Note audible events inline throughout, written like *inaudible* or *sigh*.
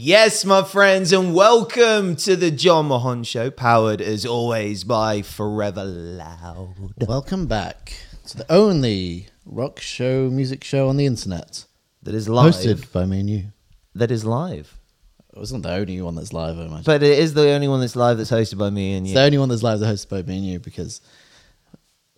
Yes, my friends, and welcome to the Jon Mahon Show, powered as always by Forever Loud. Welcome back to the only rock show, music show on the internet, That is live. hosted by me and you. That is live. It wasn't the only one that's live, I imagine. But it is the only one that's live that's hosted by me and it's you. the only one that's live that's hosted by me and you because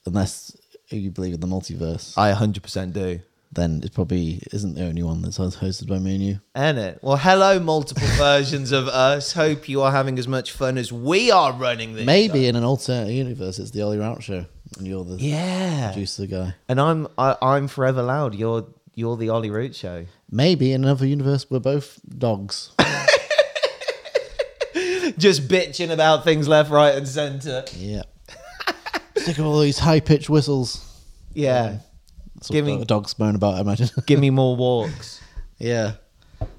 unless you believe in the multiverse, I 100% do. Then it probably isn't the only one that's hosted by me and you. And it. Well, hello, multiple *laughs* versions of us. Hope you are having as much fun as we are running this. Maybe show. in an alternate universe, it's the Ollie Rout show, and you're the Yeah. producer guy. And I'm I, I'm Forever Loud. You're you're the Ollie Root show. Maybe in another universe, we're both dogs. *laughs* Just bitching about things left, right, and centre. yeah. *laughs* Sick of all these high pitched whistles. Yeah. That's Give me- dogs moan about, I imagine. *laughs* Give me more walks. *laughs* Yeah.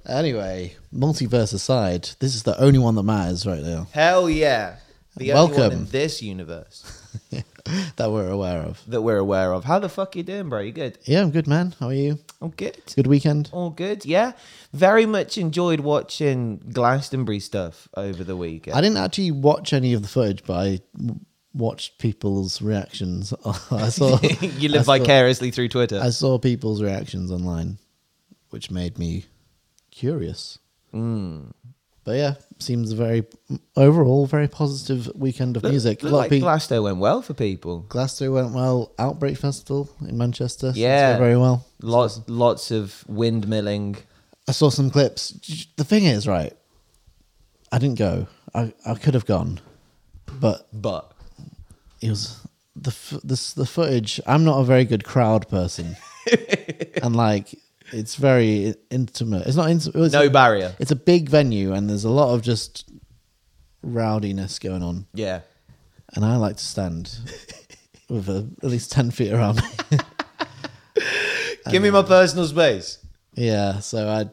Anyway, multiverse aside, this is the only one that matters right now Hell yeah. The only one Welcome. in this universe *laughs* that we're aware of. that we're aware of. How the fuck you doing, bro? You good? Yeah, I'm good, man. How are you? I'm good. Good weekend? All good, yeah. Very much enjoyed watching Glastonbury stuff over the weekend. I didn't actually watch any of the footage, but I watched people's reactions. *laughs* I *laughs* saw you live saw- vicariously through Twitter. I saw people's reactions online, which made me curious. Mm. But yeah, seems a very overall very positive weekend of music. Looked a like people. Glasgow went well for people. Glasgow went well. Outbreak Festival in Manchester. Yeah. very well. Lots, lots of windmilling. I saw some clips. The thing is, right? I didn't go. I, I could have gone, but But it was the f- this the footage. I'm not a very good crowd person, *laughs* and like it's very intimate. It's not intimate. It's no a, barrier. It's a big venue, and there's a lot of just rowdiness going on. Yeah. And I like to stand *laughs* with a, at least ten feet around me. *laughs* Give me my personal space. yeah, so I.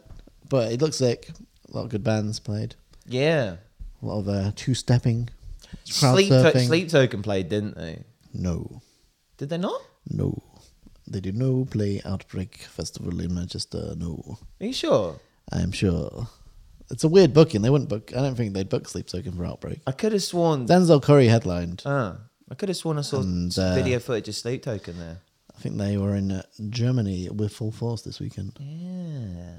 But it looks sick. A lot of good bands played. Yeah. A lot of uh, two stepping. Sleep, to- surfing. Sleep Token played, didn't they? No, Did they not? no. They did no play Outbreak Festival in Manchester. No, Are you sure? I am sure. It's a weird booking. They wouldn't book. I don't think they'd book Sleep Token for Outbreak. I could have sworn. Denzel Curry headlined. Ah, I could have sworn I saw And, some uh, video footage of Sleep Token there. I think they were in uh, Germany with full force this weekend. Yeah.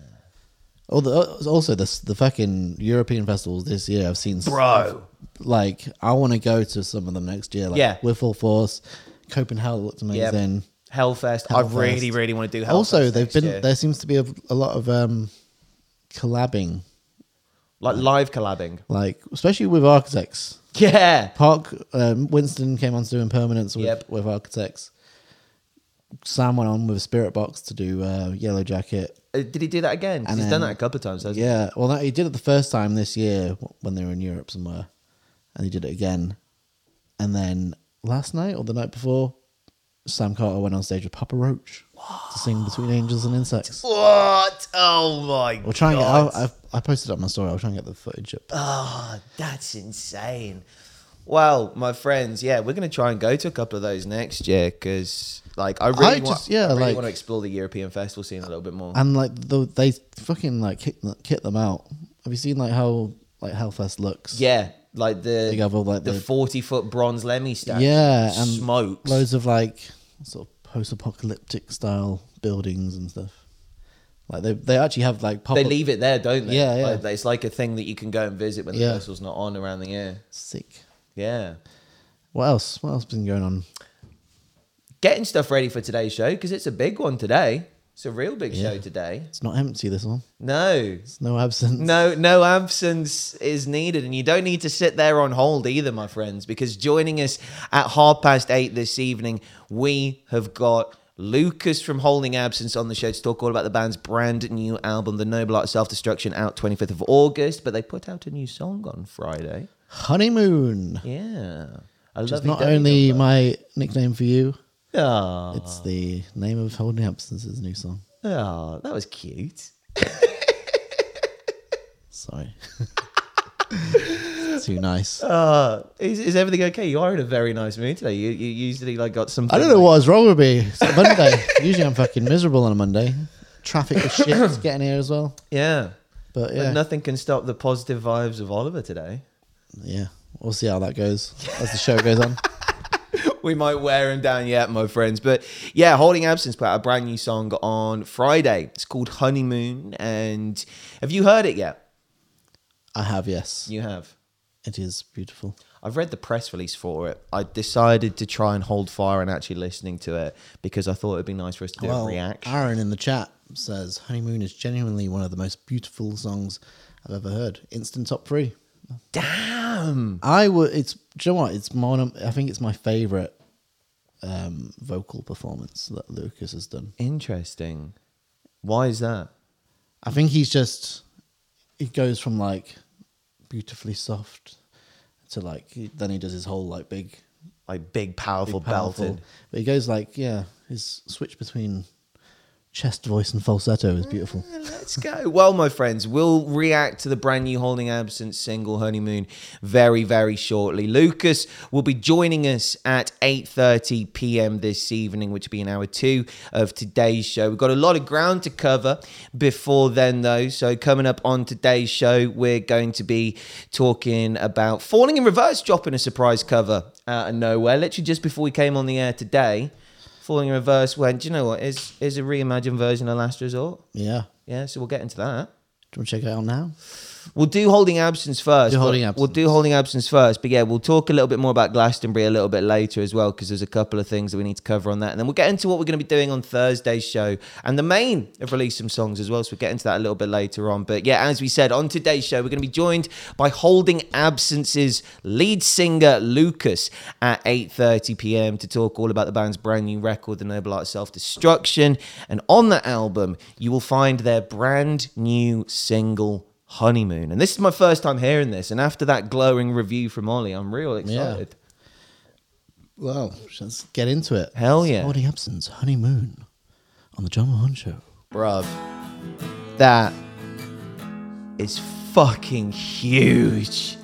Oh, the, also the the fucking European festivals this year. I've seen, Bro. Like I want to go to some of them next year. Like, Yeah. with full force. Copenhagen looked Yep. amazing. Hellfest. I really, really want to do Hellfest. also, they've been year. there seems to be a, a lot of um, collabing, like live collabing. like especially with architects. Yeah. Park um, Winston came on to do impermanence with, Yep. with architects. Sam went on with a Spiritbox to do uh, Yellow Jacket. Uh, did he do that again? 'Cause And he's done then- that a couple of times. hasn't he? Yeah, well, no, he did it the first time this year when they were in Europe somewhere, and he did it again. And then last night or the night before, Sam Carter went on stage with Papa Roach to sing Between Angels and Insects. What? Oh my We'll try and get. God. I'll, I, I posted on my story. I'll try and get the footage up. Oh, that's insane. Well, my friends, yeah, we're gonna try and go to a couple of those next year because, like, I really I want, just- yeah, I really like- want to explore the European festival scene a little bit more. And like the, they fucking like kick, kit them out. Have you seen like how like Hellfest looks? yeah, like the They have all, like, the the- forty foot bronze Lemmy statue. yeah, and smokes. loads of like sort of post-apocalyptic style buildings and stuff. Like they they actually have like pop they leave it there, don't they? Yeah, yeah. Like, it's like a thing that you can go and visit when the Yeah. festival's not on around the year. sick. Yeah. What else? What else has been going on? Getting stuff ready for today's show because it's a big one today. It's a real big Yeah. show today. It's not empty. This one. No, It's no absence. No, no absence is needed, and you don't need to sit there on hold either, my friends, because joining us at half past eight this evening, we have got Lucas from Holding Absence on the show to talk all about the band's brand new album, The Noble Art of Self Destruction, out 25th of August. But they put out a new song on Friday. Honeymoon. Yeah. Which is not only number. my nickname for you. Aw. It's the name of Holding Absence's new song. Aw, that was cute. Sorry. *laughs* Too nice. Uh, is, is everything okay? You are in a very nice mood today. You, you usually like got some. I don't know like- was wrong with me. It's a Monday. *laughs* Usually I'm fucking miserable on a Monday. Traffic is shit. It's getting here as well. Yeah. But But nothing can stop the positive vibes of Oliver today. Yeah, we'll see how that goes as the show goes on. *laughs* we might wear him down yet, my friends. But yeah, Holding Absence put out a brand new song on Friday. It's called Honeymoon. And have you heard it yet? I have, yes. You have. It is beautiful. I've read the press release for it. I decided to try and hold fire and actually listening to it because I thought it'd be nice for us to do a reaction. Aaron in the chat says Honeymoon is genuinely one of the most beautiful songs I've ever heard. Instant top three. Damn. I would. It's. Do you know what? It's one. I think it's my favorite um, vocal performance that Lucas has done. Interesting. Why is that? I think he's just. He goes from like beautifully soft to like then he does his whole like big, Like big, powerful, big powerful. belted. But he goes like yeah, his switch between chest voice and falsetto is eh, beautiful. Let's go. Well, my friends, we'll react to the brand new Holding Absence single Honeymoon very, very shortly. Lucas will be joining us at 8:30 p.m. this evening, which will be an hour two of today's show. We've got a lot of ground to cover before then, though. So coming up on today's show, we're going to be talking about Falling in Reverse dropping a surprise cover out of nowhere, literally just before we came on the air today. Falling in Reverse went, do you know what? Is is a reimagined version of Last Resort. Yeah. Yeah, so we'll get into that. Do you want to check it out now? We'll do holding absence first. Do Holding We'll do holding absence first. But yeah, we'll talk a little bit more about Glastonbury a little bit later as well, because there's a couple of things that we need to cover on that. And then we'll get into what we're going to be doing on Thursday's show. And the main have released some songs as well. So we'll get into that a little bit later on. But yeah, as we said, on today's show, we're going to be joined by Holding Absence's lead singer, Lucas, at 8.30 p.m. to talk all about the band's brand new record, The Noble Art of Self-Destruction. And on that album, you will find their brand new single, Honeymoon. And this is my first time hearing this. And after that glowing review from Ollie, I'm real excited. Well, let's get into it. Hell yeah. Holding Absence, Honeymoon on the Jon Mahon Show. Bruv, that is fucking huge.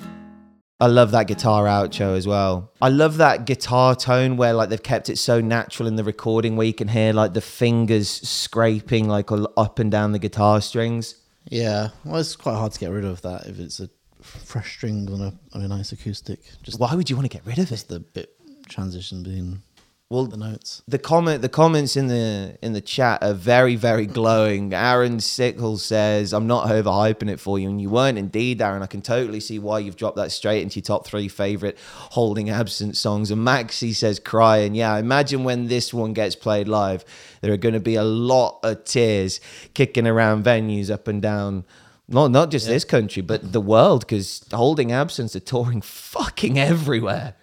I love that guitar outro as well. I love that guitar tone where like they've kept it so natural in the recording where you can hear like the fingers scraping like up and down the guitar strings. Yeah, well, it's quite hard to get rid of that if it's a fresh string on a on a nice acoustic. Just Why would you want to get rid of it? just the bit transition between Well, the notes. the comment the comments in the in the chat are very very glowing. Aaron sickles says i'm not overhyping it for you and you weren't indeed aaron. I can totally see why you've dropped that straight into your top three favorite holding absent songs. And maxi says crying. Yeah imagine when this one gets played live. There are going to be a lot of tears kicking around venues up and down. Not not just this country but the world because holding absence are touring fucking everywhere.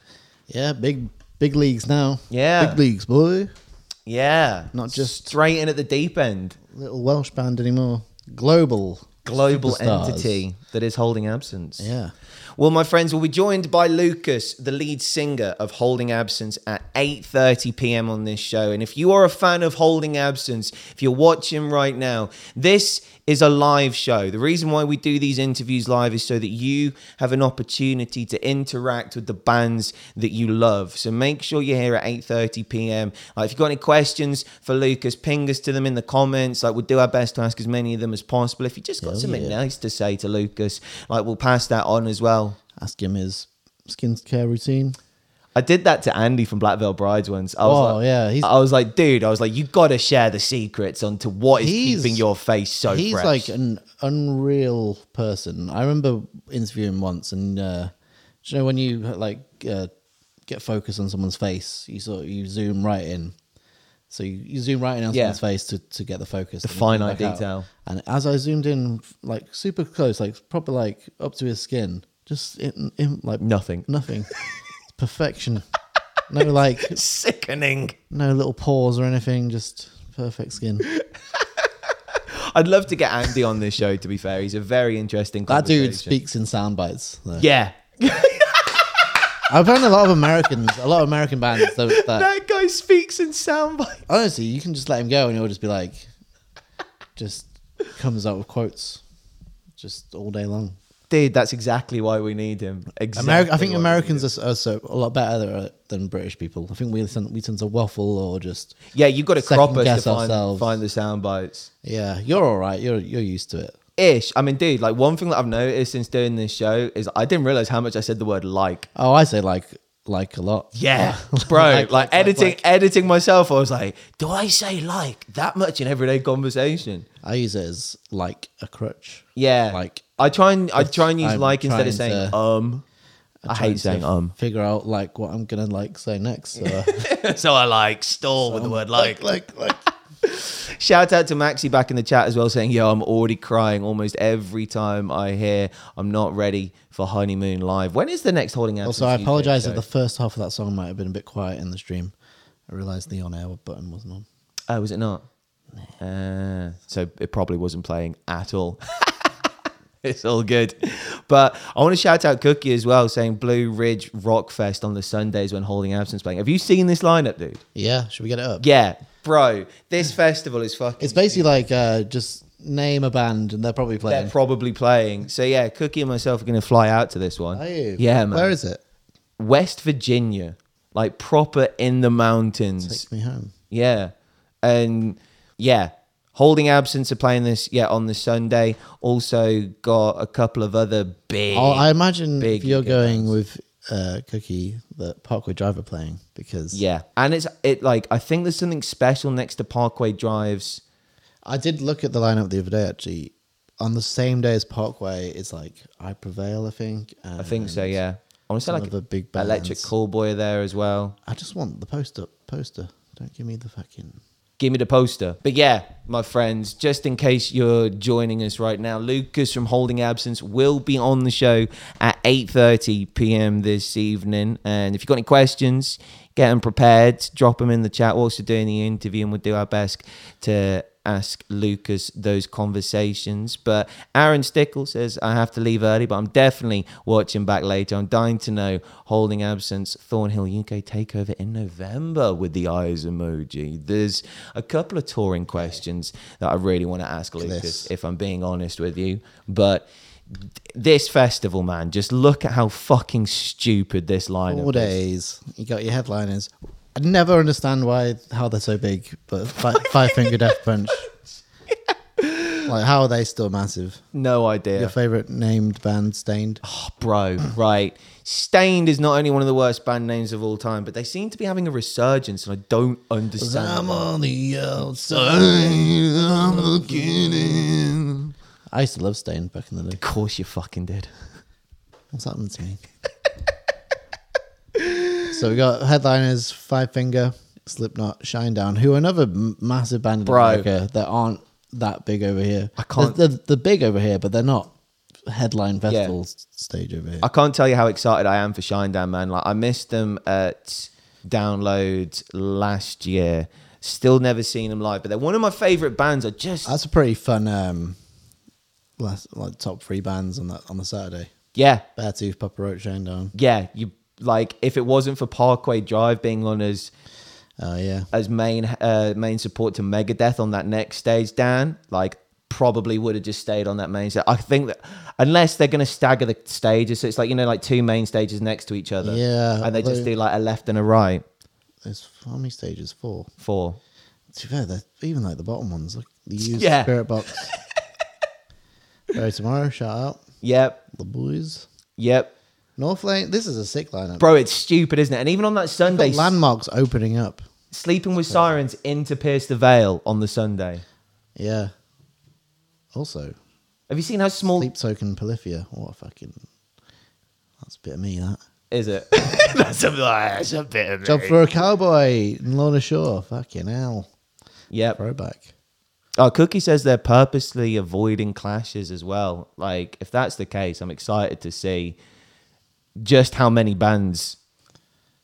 Yeah, big big leagues now. Yeah. big leagues, boy. yeah Not just- straight in at the deep end Little Welsh band anymore. Global, global superstars. entity that is holding absence. Yeah. Well, my friends, we'll be joined by Lucas, the lead singer of Holding Absence, at 8:30 p.m. on this show. And if you are a fan of Holding Absence, if you're watching right now, this is a live show. The reason why we do these interviews live is so that you have an opportunity to interact with the bands that you love. So make sure you're here at 8:30 p.m. Like, if you've got any questions for Lucas, ping us to them in the comments. Like, we'll do our best to ask as many of them as possible. If you just got something yeah. nice to say to Lucas, like we'll pass that on as well. Ask him his skincare routine. I did that to Andy from Black Veil Brides once. I was Oh, like, yeah, he's- I was like, dude, I was like, you got to share the secrets onto what is keeping your face so He's fresh. like an unreal person. I remember interviewing him once, and uh, do you know when you like uh, get focus on someone's face, you sort of, you zoom right in. So you, you zoom right in on Yeah. someone's face to, to get the focus, The finite back out. detail. And as I zoomed in, like super close, like proper, like up to his skin, just in, in like Nothing. nothing, *laughs* It's perfection. No like *laughs* Sickening. no little pores or anything, just perfect skin. *laughs* I'd love to get Andy on this show. To be fair, he's a very interesting. That dude speaks in sound bites. Though. Yeah, I've found a lot of Americans, a lot of American bands that, that that guy speaks in soundbite. honestly, you can just let him go and he'll just be like, just comes out with quotes, just all day long. Dude, that's exactly why we need him. Exactly Ameri- I think Americans are, are so a lot better uh, than British people. I think we tend, we tend to waffle or just Yeah, you've got to crop us to find, ourselves. find the sound bites. yeah. You're all right. You're you're used to it. Ish. I mean, dude, like one thing that I've noticed since doing this show is I didn't realize how much I said the word like. Oh, I say like like a lot. Yeah, *laughs* bro. like, Like, like, editing, like. editing myself. I was like, do I say like that much in everyday conversation? I use it as like a crutch. Yeah, Like, I try and I try and use I'm like instead of trying saying to- um. I hate saying um. Figure out like what I'm gonna like say next. So, *laughs* so I like stall with the word like. like like. *laughs* Shout out to Maxi back in the chat as well, saying, "Yo, I'm already crying almost every time I hear I'm not ready for honeymoon live." When is the next holding out? Also, I apologize if the first half of that song might have been a bit quiet in the stream. I realized the on air button wasn't on. Oh, was it not? Uh, so it probably wasn't playing at all. *laughs* *laughs* it's all good. But I want to shout out Cookie as well, saying Blue Ridge Rock Fest on the Sundays when Holding Absence playing. Have you seen this lineup, dude? Yeah, should we get it up? Yeah, bro. This festival is fucking. It's basically like uh, just name a band and they're probably playing. they're probably playing. So yeah, Cookie and myself are going to fly out to this one. Are you? Yeah, man. Where is it? West Virginia, like proper in the mountains. Take me home. Yeah. And yeah, holding absence are playing this, yeah, on the Sunday. Also got a couple of other big. Oh, I imagine big if you're going with uh, Cookie, that Parkway Drive are playing because yeah. And it's, it like, I think there's something special next to Parkway Drives. I did look at the lineup the other day actually. On the same day as Parkway, it's like I Prevail, I think. I think so, yeah. I want to say like the big Electric bands. Callboy are there as well. I just want the poster. Poster. Don't give me the fucking. Give me the poster. But yeah, my friends, just in case you're joining us right now, Lucas from Holding Absence will be on the show at 8:30 p.m. this evening. And if you've got any questions, get them prepared. Drop them in the chat. We're also doing the interview, and we'll do our best to ask Lucas those conversations. But Aaron Stickle says I have to leave early, but I'm definitely watching back later. I'm dying to know Holding Absence Thornhill UK takeover in November with the eyes emoji. There's a couple of touring questions that I really want to ask Lucas, This. if I'm being honest with you. But this festival, man, just look at how fucking stupid this lineup Four is. days. You got your headliners. I never understand why how they're so big, but five, *laughs* five Finger Death Punch. *laughs* like how are they still massive? No idea. Your favorite named band, Staind. Oh, bro, *clears throat* right. Staind is not only one of the worst band names of all time, but they seem to be having a resurgence, and I don't understand. why. on the outside, I'm looking in. I used to love Staind back in the day. Of course, you fucking did. What's happened to me? *laughs* so we got headliners, Five Finger, Slipknot, Shinedown, who are another m- massive band in Bro. America that aren't that big over here. I can't- They're, they're, they're big over here, but they're not headline festival s- stage over here. I can't tell you how excited I am for Shinedown, man. Like I missed them at Download last year. Still never seen them live, but they're one of my favorite bands. I just That's a pretty fun um, last like top three bands on that on the Saturday. yeah, Beartooth, Papa Roach, Shinedown. yeah. You like if it wasn't for Parkway Drive being on as Oh yeah. as main uh, main support to Megadeth on that next stage, Dan, like probably would have just stayed on that main stage. I think that unless they're going to stagger the stages, so it's like you know, like two main stages next to each other, Yeah, and they just do like a left and a right. There's how many stages? Four. Four. To be fair, they're even like the bottom ones. Like the used Yeah. Spiritbox. *laughs* Bury Tomorrow. Shout out Yep, the boys. yep, North Lane. This is a sick lineup. bro. It's stupid, isn't it? And even on that Got Sunday, Landmvrks opening up. sleeping with sirens into Pierce the Veil on the Sunday. Yeah. Also, Have you seen how small Sleep Token Polyphia. What a fucking. That's a bit of me. That is it? *laughs* that's, a, ah, that's a bit of me. job for a cowboy in Lorna Shore. Fucking hell. Yep. Throwback. Oh, Cookie says they're purposely avoiding clashes as well. Like, if that's the case, I'm excited to see just how many bands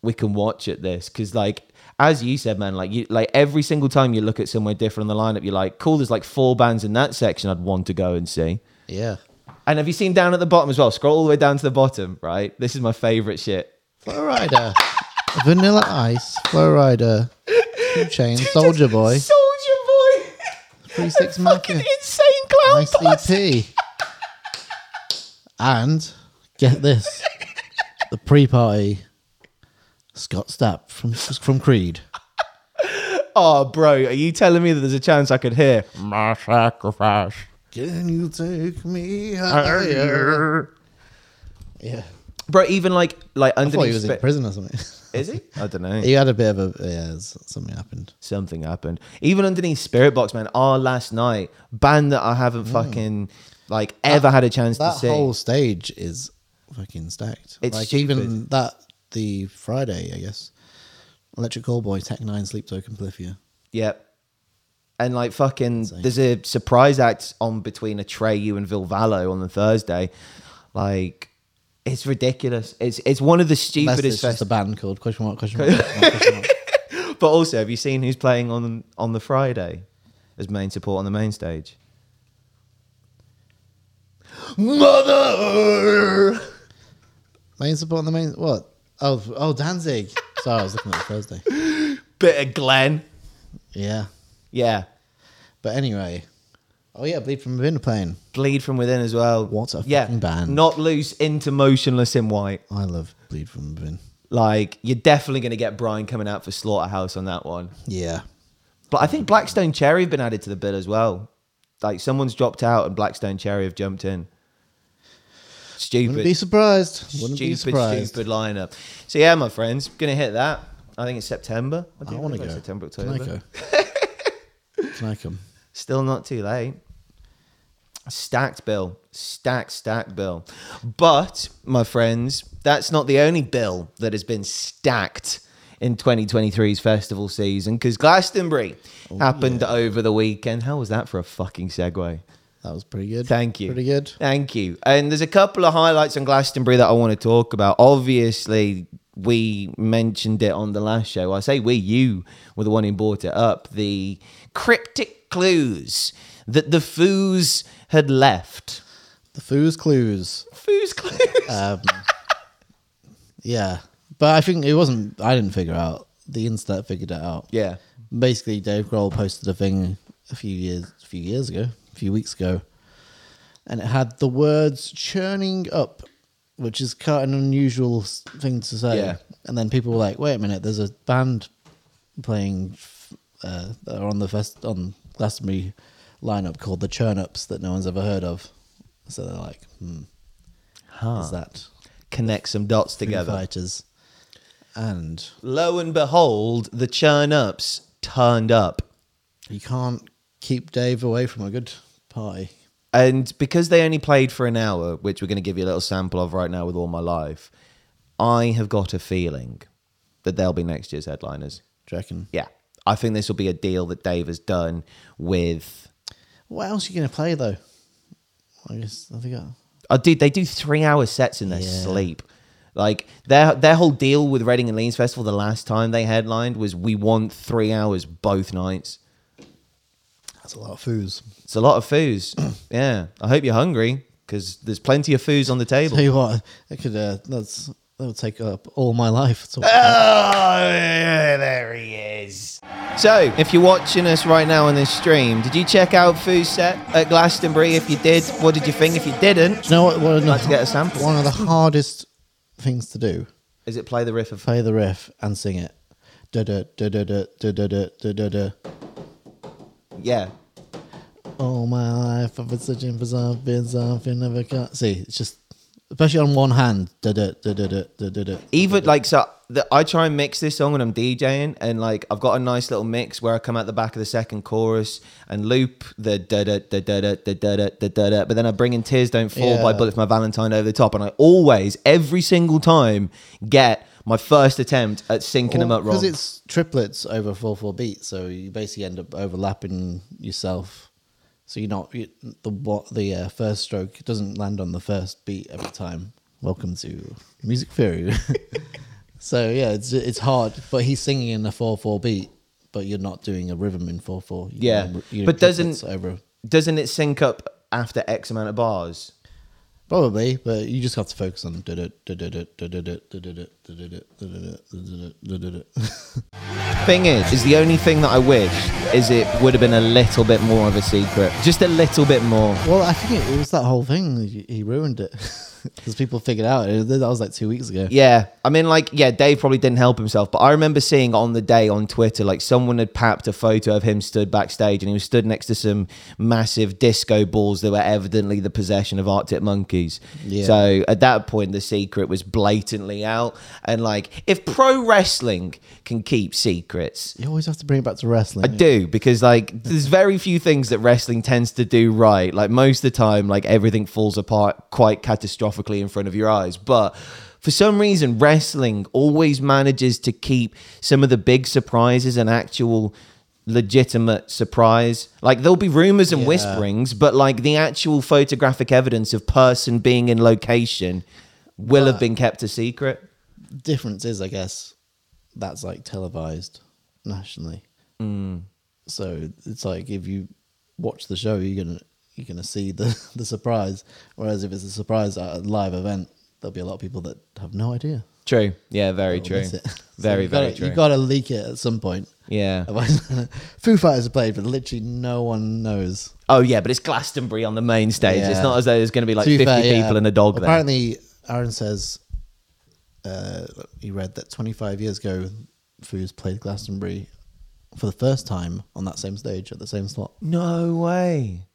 we can watch at this. Because, like, as you said, man, like you, like every single time you look at somewhere different on the lineup, you're like, cool. There's like four bands in that section I'd want to go and see. Yeah. And have you seen down at the bottom as well? Scroll all the way down to the bottom, right? This is my favorite shit. Flo Rida. *laughs* Vanilla Ice. Flo Rida. Two Chain. Soulja Boy. Soulja Boy. Three Six *laughs* Fucking insane clown posse. And get this, *laughs* the pre-party, Scott Stapp from from Creed. *laughs* Oh, bro, are you telling me that there's a chance I could hear my sacrifice Can you take me higher? Yeah. Bro, even like like I thought he underneath. was in prison or something. is he? I don't know. *laughs* he had a bit of a yeah. Something happened. Something happened. Even underneath Spiritbox, man. Our last night band that I haven't fucking like ever had a chance to Mm. That see. whole stage is fucking stacked. It's like stupid. even that the Friday, I guess. Electric Callboy, Tech N9ne, Sleep Token, Polyphia. Yep. And like fucking, there's a surprise act on between Atreyu and Ville Valo on the Thursday. Like, it's ridiculous. It's it's one of the Unless it's stupidest just a band called question mark question mark. question mark, question mark. *laughs* But also, have you seen who's playing on on the Friday as main support on the main stage? Mother. Main support on the main what? Oh oh Danzig. *laughs* Sorry, I was looking at the Thursday. Bit of Glenn. Yeah. Yeah. But anyway. Oh yeah, Bleed from Within are playing. Bleed from within as well. What a yeah. fucking band. Not loose into motionless in white. I love Bleed from Within. Like you're definitely going to get Brian coming out for Slaughterhouse on that one. Yeah. But I think Black Stone Cherry have been added to the bill as well. Like someone's dropped out and Black Stone Cherry have jumped in. Stupid. Wouldn't be surprised. Wouldn't stupid, be surprised. stupid lineup. So yeah, my friends, gonna hit that. I think it's September. I do want to go. September, Can October. I go? Can I come? *laughs* Still not too late. Stacked bill. Stacked, stacked bill. But, my friends, that's not the only bill that has been stacked in 2023's festival season because Glastonbury Oh, happened over the weekend. How was that for a fucking segue? That was pretty good. Thank you. Pretty good. Thank you. And there's a couple of highlights on Glastonbury that I want to talk about. Obviously, we mentioned it on the last show. I say we, you were the one who brought it up. The cryptic clues that the foos had left. The Foos Clues. Foos clues. *laughs* Um, yeah, but I think it wasn't. I didn't figure out. The internet figured it out. yeah. Basically, Dave Grohl posted a thing a few years, a few years ago, few weeks ago, and it had the words "churning up," which is quite an unusual thing to say. Yeah. And then people were like, "Wait a minute, there's a band playing uh, on the fest on Glastonbury lineup called the Churn Ups that no one's ever heard of." So they're like, "Hmm, Huh. is that Connect some dots together. Fighters?" And Lo and behold, the churn ups turned up. you can't keep Dave away from a good party. And because they only played for an hour, which we're going to give you a little sample of right now with All My Life, I have got a feeling that they'll be next year's headliners. Do you reckon? Yeah. I think this will be a deal that Dave has done with. What else are you going to play though? I guess I think I, Oh, dude, they do three hour sets in their Yeah. sleep. Like their their whole deal with Reading and Leeds Festival the last time they headlined was we want three hours both nights. That's a lot of foos. It's a lot of foos. *clears throat* yeah. I hope you're hungry because there's plenty of foos on the table. Tell you what, I could. Uh, that's that would take up all my life. All- Oh, there he is. So, if you're watching us right now on this stream, did you check out Foo's set at Glastonbury? If you did, what did you think? If you didn't, you know what? One of, like to get a sample. one of the hardest things to do: Is it play the riff of? play the riff and sing it. Da da da da da da da da da. Yeah. All my life I've been searching for something, something never got. See, it's just especially on one hand. Even like so, the, I try and mix this song when I'm DJing, and like I've got a nice little mix where I come out the back of the second chorus and loop the da da da da da da da da da da da, but then I bring in "Tears Don't Fall" by Yeah. Bullet for My Valentine over the top, and I always, every single time, get my first attempt at syncing them up wrong. Because it's triplets over four four beats, so you basically end up overlapping yourself. So you're not you, the what the uh, first stroke doesn't land on the first beat every time. Welcome to music theory. *laughs* so yeah, it's it's hard, but he's singing in a four four beat, but you're not doing a rhythm in four four. Yeah, but doesn't- over Doesn't it sync up after X amount of bars? Probably, but you just have to focus on. Thing is, is the only thing that I wish is it would have been a little bit more of a secret, just a little bit more. Well, I think it, it was that whole thing. He he ruined it. *laughs* because people figured out that was like two weeks ago. Yeah, I mean, like, yeah, Dave probably didn't help himself, but I remember seeing on the day on Twitter, like, someone had papped a photo of him stood backstage, and he was stood next to some massive disco balls that were evidently the possession of Arctic Monkeys. Yeah. So at that point, the secret was blatantly out, and like, if pro wrestling can keep secrets, You always have to bring it back to wrestling. I do because like there's very few things that wrestling tends to do right. Like most of the time, like everything falls apart quite catastrophically in front of your eyes. But for some reason, wrestling always manages to keep some of the big surprises an actual legitimate surprise. Like there'll be rumors and Yeah. whisperings, but like the actual photographic evidence of person being in location will have been kept a secret. difference is, I guess, that's like televised nationally. Mm. So it's like if you watch the show, you're gonna you're gonna see the *laughs* the surprise. Whereas if it's a surprise at a live event, there'll be a lot of people that have no idea. True. Yeah, very true. *laughs* So Very, gotta, very true. You've got to leak it at some point. Yeah. Otherwise, *laughs* Foo Fighters are played, but literally no one knows. Oh yeah, but it's Glastonbury on the main stage. It's not as though there's going to be like To be 50 fair, yeah. people and a dog there. Apparently, Aaron says uh, he read that 25 years ago, Foos played Glastonbury for the first time on that same stage at the same slot. No way.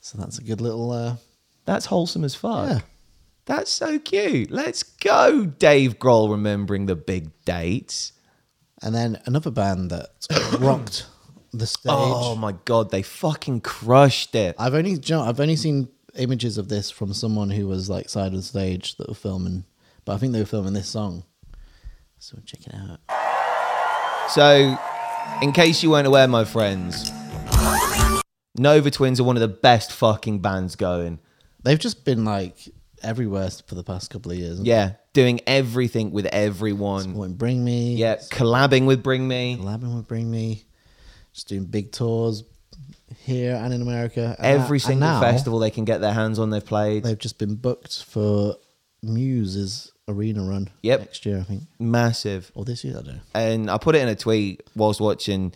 So that's a good little. Uh, That's wholesome as fuck. Yeah. That's so cute. Let's go, Dave Grohl remembering the big dates. and then another band that *coughs* rocked the stage. Oh my god, they fucking crushed it. I've only you know, I've only seen images of this from someone who was like side of the stage that were filming, but I think they were filming this song. So check it out. So, in case you weren't aware, my friends, Nova Twins are one of the best fucking bands going. They've just been like everywhere for the past couple of years. Yeah, doing everything with everyone. Supporting Bring Me. Yeah, collabing with Bring Me. collabing with Bring Me, just doing big tours here and in America. And Every and single festival they can get their hands on, they've played. They've just been booked for Muse's arena run. Yep. next year I think, Massive. or this year I don't know. and I put it in a tweet whilst watching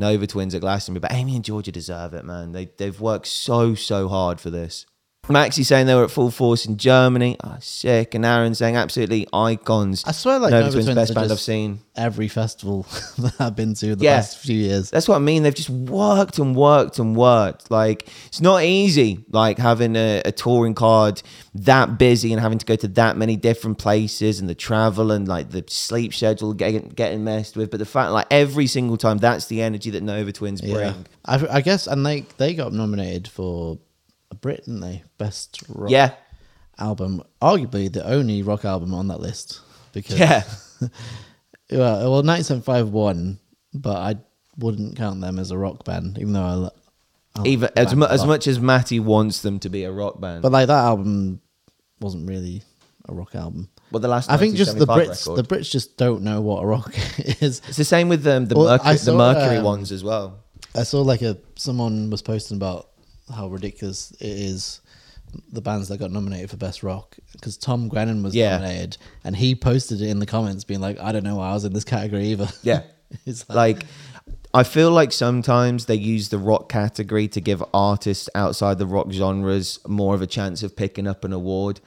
Nova Twins at Glastonbury. But Amy and Georgia deserve it, man. They they've worked so so hard for this. Maxie saying they were at full force in Germany. Oh, sick. And Aaron saying absolutely icons. I swear, like Nova, Nova Twins, Twins best band I've seen. Every festival *laughs* that I've been to the Yeah. past few years. That's what I mean. They've just worked and worked and worked. Like it's not easy, like having a, a touring card that busy and having to go to that many different places and the travel and like the sleep schedule getting getting messed with. But the fact, like every single time, that's the energy that Nova Twins bring. Yeah, I, I guess, and they they got nominated for a Brit, didn't they? Best rock Yeah, album, arguably the only rock album on that list. Because yeah. *laughs* well, well, 1975 won, but I wouldn't count them as a rock band, even though I. lo- I Even as, mu- as much as Matty wants them to be a rock band, But like that album wasn't really a rock album. but the last I think just the 1975 Brits, record. the Brits just don't know what a rock *laughs* is. it's the same with um, the Well, I Mercury, the Mercury um, ones as well. I saw like a someone was posting about how ridiculous it is the bands that got nominated for best rock because Tom Grennan was Yeah. nominated and he posted it in the comments being like I don't know why I was in this category either. *laughs* Yeah. it's like, like I feel like sometimes they use the rock category to give artists outside the rock genres more of a chance of picking up an award.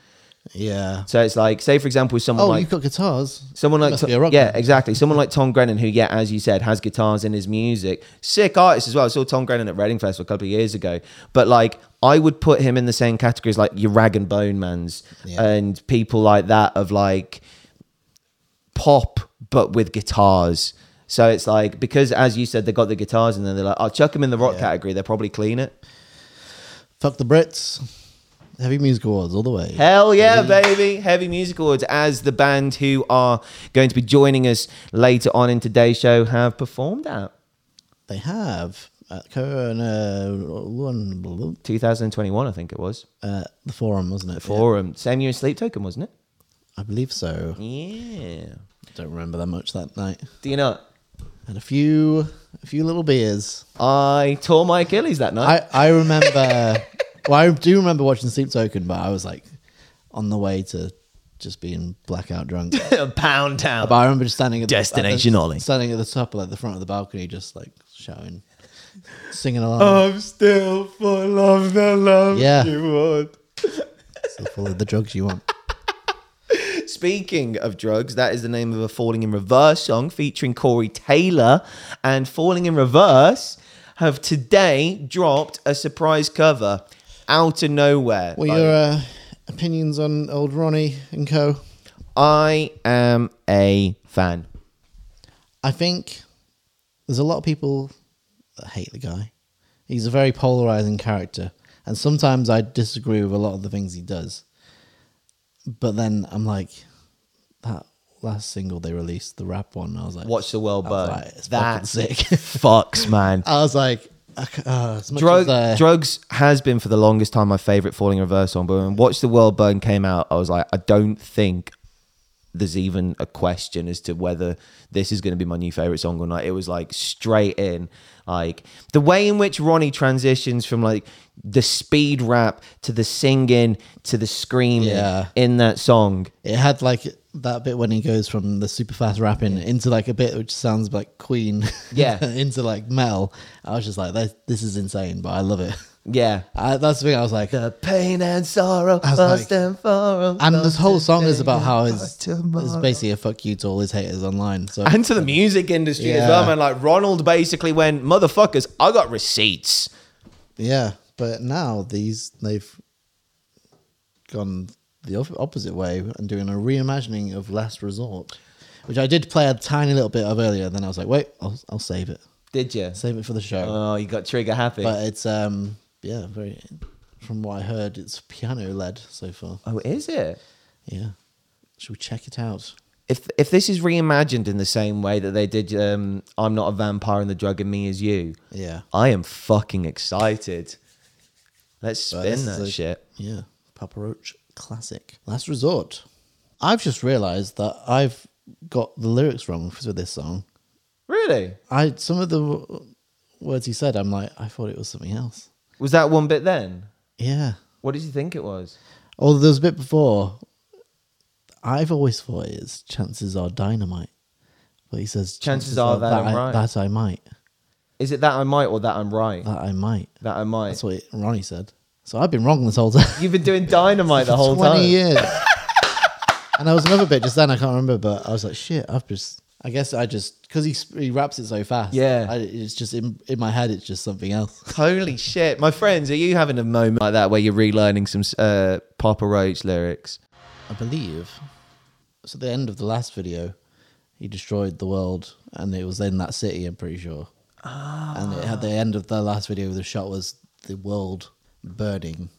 Yeah. So it's like, say for example, someone Oh, like you've got guitars. someone like Must be a rock yeah, band. exactly. Someone *laughs* like Tom Grennan, who yeah, as you said, has guitars in his music. Sick artist as well. I saw Tom Grennan at Reading Festival a couple of years ago. But like, I would put him in the same category as like your rag and bone mans Yeah. and people like that of like pop but with guitars. So it's like because as you said, they got the guitars and then they're like, I'll chuck them in the rock Yeah. category. They'll probably clean it. Fuck the Brits. Heavy music awards all the way. Hell yeah, baby. Heavy Music Awards as the band who are going to be joining us later on in today's show have performed at. They have at uh, 2021, I think it was. uh, the forum, wasn't it? Forum. Same year as Sleep Token, wasn't it? Yeah, I believe so. Yeah. Don't remember that much that night. Do you know? Had a few, a few little beers. I tore my Achilles that night. I, I remember. *laughs* well, I do remember watching Sleep Token, but I was like on the way to just being blackout drunk. *laughs* Pound town. but I remember just standing at the, Destination uh, at the, Ollie. standing at the top, of like the front of the balcony, just like shouting, singing along. I'm still full of the love Yeah. you want. So follow the drugs you want. *laughs* Speaking of drugs, that is the name of a Falling in Reverse song featuring Corey Taylor. And Falling in Reverse have today dropped a surprise cover out of nowhere. What are your uh, opinions on old Ronnie and co? I am a fan. I think there's a lot of people that hate the guy. He's a very polarizing character, and sometimes I disagree with a lot of the things he does. But then I'm like, that last single they released, the rap one, I was like, Watch the world burn. like, fucking That's sick. fucks, man. *laughs* I was like, uh, as much Drug, as, uh, drugs has been for the longest time my favorite falling in reverse song, but when Watch the World Burn came out, I was like, I don't think there's even a question as to whether this is going to be my new favorite song or not. It was like straight in, like the way in which Ronnie transitions from like the speed rap to the singing to the screaming Yeah. in that song. it had like that bit when he goes from the super fast rapping into like a bit which sounds like Queen, Yeah. *laughs* into like Mel. I was just like, this, this is insane, but I love it. Yeah. I, that's the thing. I was like, The pain and sorrow I was must like- and furrow. and this whole song is about how it's it's, it's basically a fuck you to all his haters online. So and to the music industry as well, man. Like Ronald basically went, motherfuckers, I got receipts. yeah, but now these they've gone the opposite way and doing a reimagining of Last Resort, which I did play a tiny little bit of earlier. Then I was like, wait, I'll I'll save it, Did you? save it for the show. Oh, you got trigger happy. but it's um yeah very from what I heard it's piano led so far. oh, is it? Yeah, should we check it out? If if this is reimagined in the same way that they did, um, I'm not a vampire and the drug in me is you. Yeah, I am fucking excited. Let's spin that a- shit. Yeah, Papa Roach classic. Last resort. I've just realised that I've got the lyrics wrong for this song. Really? I some of the words he said, I'm like, I thought it was something else. Was that one bit then? Yeah. What did you think it was? Oh, there was a bit before. I've always thought it is chances are dynamite, but he says Chances are that I'm I, right." that I might, Is it that I might or that I'm right? that I might. That I might. That's what it, Ronnie said. So I've been wrong this whole time. You've been doing dynamite the *laughs* whole 20 time. years. and there was another bit just then, I can't remember, but I was like, shit, I've just, I guess I just, because he, he raps it so fast. Yeah. I, it's just in, in my head, it's just something else. *laughs* Holy shit. My friends, are you having a moment like that where you're relearning some uh, Papa Roach lyrics? I believe. So the end of the last video, he destroyed the world, and it was in that city. I'm pretty sure. Ah. And it had the end of the last video. The shot was the world burning,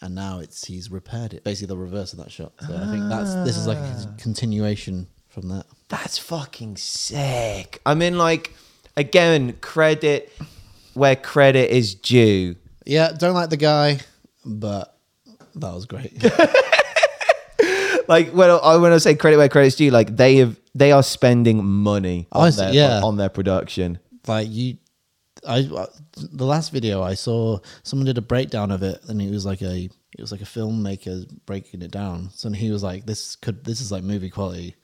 and now it's he's repaired it. Basically, the reverse of that shot. So I think that's this is like a continuation from that. That's fucking sick. I mean, like, again, credit where credit is due. Yeah, don't like the guy, but that was great. *laughs* Like when I when I say credit where credit's due, like they have they are spending money on, see- their, yeah. on, on their production. like you, I uh, the last video I saw, someone did a breakdown of it, and it was like a it was like a filmmaker breaking it down. So he was like, "This could this is like movie quality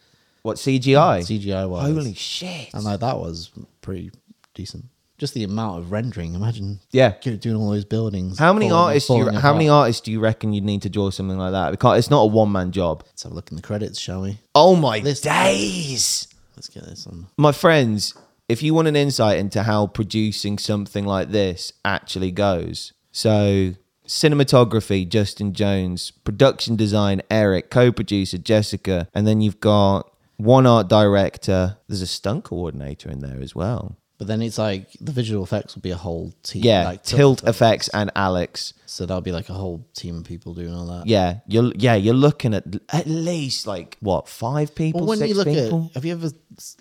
What CGI? CGI wise." Holy shit! And like that was pretty decent. Just the amount of rendering. Imagine, Yeah. doing all those buildings. How many falling- artists do you falling how many artists do you reckon you'd need to draw something like that? Because it's not a one man job. Let's have a look in the credits, shall we? Oh my This- days! Let's get this on. My friends, if you want an insight into how producing something like this actually goes, so cinematography, Justin Jones, production design, Eric, co producer, Jessica, and then you've got one art director. There's a stunt coordinator in there as well. But then it's like the visual effects will be a whole team. Yeah, like Tilt Effects and Alex. So that'll be like a whole team of people doing all that. Yeah, you're yeah you're looking at at least like what five people, Well, when six you look people. at, have you ever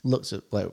looked at like,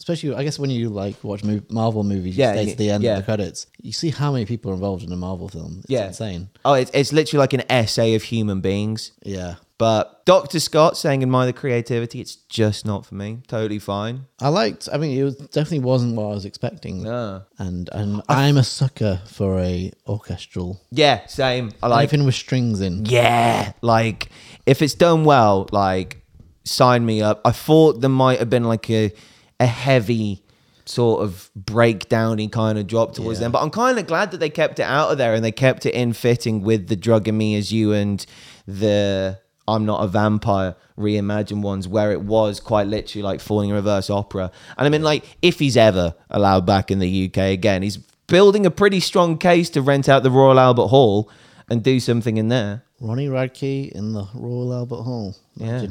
especially I guess when you like watch Marvel movies, Yeah, you stay to the end yeah. of the credits, you see how many people are involved in a Marvel film. It's Yeah. insane. Oh, it's it's literally like an essay of human beings. Yeah, But Dr. Scott saying "In admire the creativity, it's just not for me. Totally fine. I liked. I mean, it was, definitely wasn't what I was expecting. No. And and I'm a sucker for a orchestral Yeah, same. I like anything with strings in. Yeah. Like if it's done well, like sign me up. I thought there might have been like a a heavy sort of breakdowny kind of drop towards Yeah. them. But I'm kind of glad that they kept it out of there and they kept it in fitting with the Drug and Me as You and the I'm Not a Vampire reimagined ones where it was quite literally like falling in reverse opera. And I mean, like, if he's ever allowed back in the UK again, he's building a pretty strong case to rent out the Royal Albert Hall and do something in there. Ronnie Radke in the Royal Albert Hall. Yeah.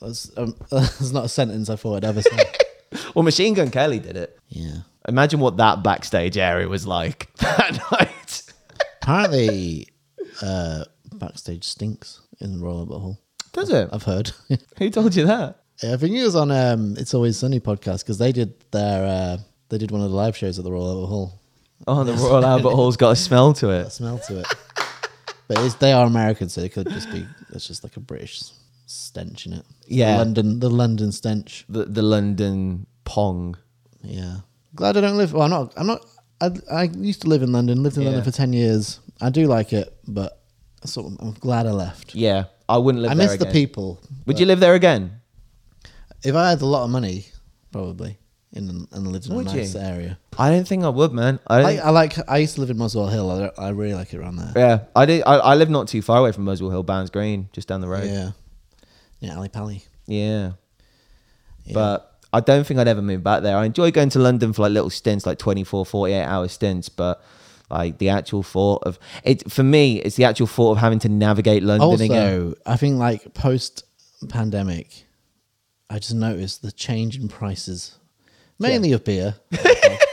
That's, um, *laughs* that's not a sentence I thought I'd ever say. *laughs* Well, Machine Gun Kelly did it. yeah. Imagine what that backstage area was like *laughs* that night. Apparently, uh, backstage stinks in the Royal Albert Hall. Does it? I've heard. *laughs* Who told you that? I think it was on um, It's Always Sunny podcast because they did their uh, they did one of the live shows at the Royal Albert Hall. Oh, the Royal Albert Hall's got a smell to A it. smell to it. but it's, they are American, so it could just be it's just like a British stench in it. It's the Yeah. London the London stench. The, the London Pong. Yeah. Glad I don't live. Well, I'm not. I'm not. I, I used to live in London. Lived in Yeah. London for ten years. I do like it, but sort of, I'm glad I left. Yeah, I wouldn't live I miss the people. Would you live there again? If I had a lot of money, probably in and lived in Would a you? nice area. I don't think I would, man. I, I, I like. I used to live in Muswell Hill. I, I really like it around there. yeah, I did. I, I live not too far away from Muswell Hill, Bounds Green, just down the road. Yeah. Yeah, Ali Pally. Yeah. Yeah. But I don't think I'd ever move back there. I enjoy going to London for like little stints, like 24, 48 hour stints, but like the actual thought of it for me, it's the actual thought of having to navigate London also, again. I think like post pandemic, I just noticed the change in prices, mainly of beer. *laughs*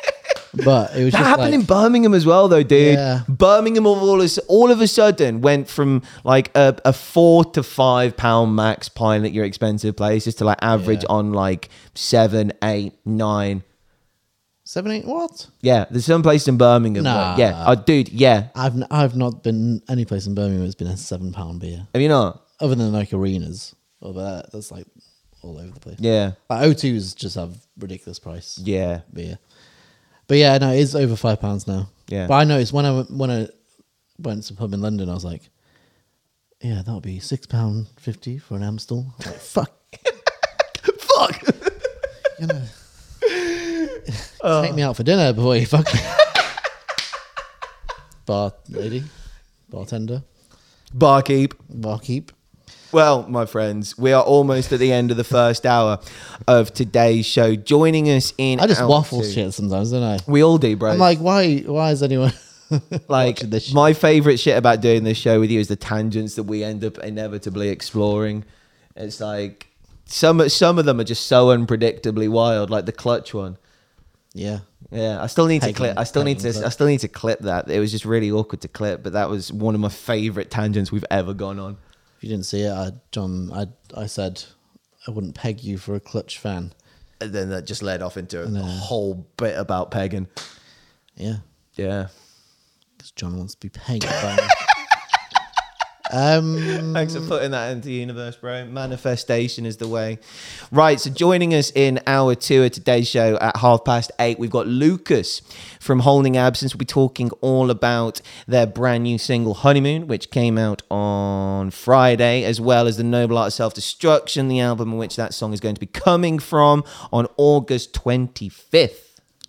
but it was That just happened like, in Birmingham as well, though, dude. Yeah. Birmingham all, of, all of a sudden went from like a, a four to five pound max pint at your expensive places to like average Yeah. on like seven, eight, nine. seven, eight. What? Yeah, there's some place in Birmingham. where- yeah, oh, dude, yeah. I've n- I've not been any place in Birmingham that's been a seven pound beer, Have you not? other than like arenas. That, that's like all over the place. Yeah, Like O2s just have ridiculous price yeah. beer. But yeah, no, it's over five pounds now. Yeah. But I noticed when I went, when I went to a pub in London, I was like, yeah, that'll be six pound fifty for an Amstel. I was *laughs* like, fuck, *laughs* Fuck. you know, Oh. *laughs* take me out for dinner before you fuck me. Bar lady, bartender, Barkeep. barkeep. Well, my friends, we are almost at the end of the first hour of today's show. Joining us in I just hour waffle shit sometimes, don't I? We all do, bro. I'm like, why? Why is anyone *laughs* like my favorite shit about doing this show with you is the tangents that we end up inevitably exploring. It's like some some of them are just so unpredictably wild, like the clutch one. yeah, Yeah, I still need to clip. I still need to. I still need to clip that. It was just really awkward to clip, but that was one of my favorite tangents we've ever gone on. You didn't see it, I, Jon, I, I said I wouldn't peg you for a clutch fan. And then that just led off into a whole bit about pegging. Yeah, Yeah. because Jon wants to be pegged by. Um, Thanks for putting that into the universe, bro. Manifestation is the way. Right, so joining us in hour two of today's show at half past eight, we've got Lucas from Holding Absence. We'll be talking all about their brand new single, Honeymoon, which came out on Friday, as well as the Noble Art of Self Destruction, the album in which that song is going to be coming from on August 25th.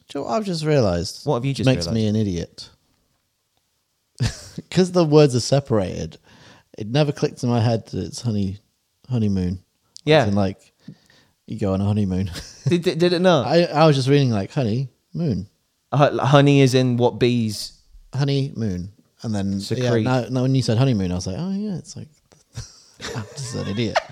Do you know what I've just realised? What have you just makes me an idiot? *laughs* Because the words are separated, it never clicked in my head that it's honey honeymoon. Yeah. In, like you go on a honeymoon. Did, *laughs* did, did it not? I I was just reading like honey moon, Hu- Honey is in what bees. honey moon, and then yeah, Secrete. now, now when you said honeymoon, I was like, oh yeah, it's like *laughs* I'm just an idiot. *laughs*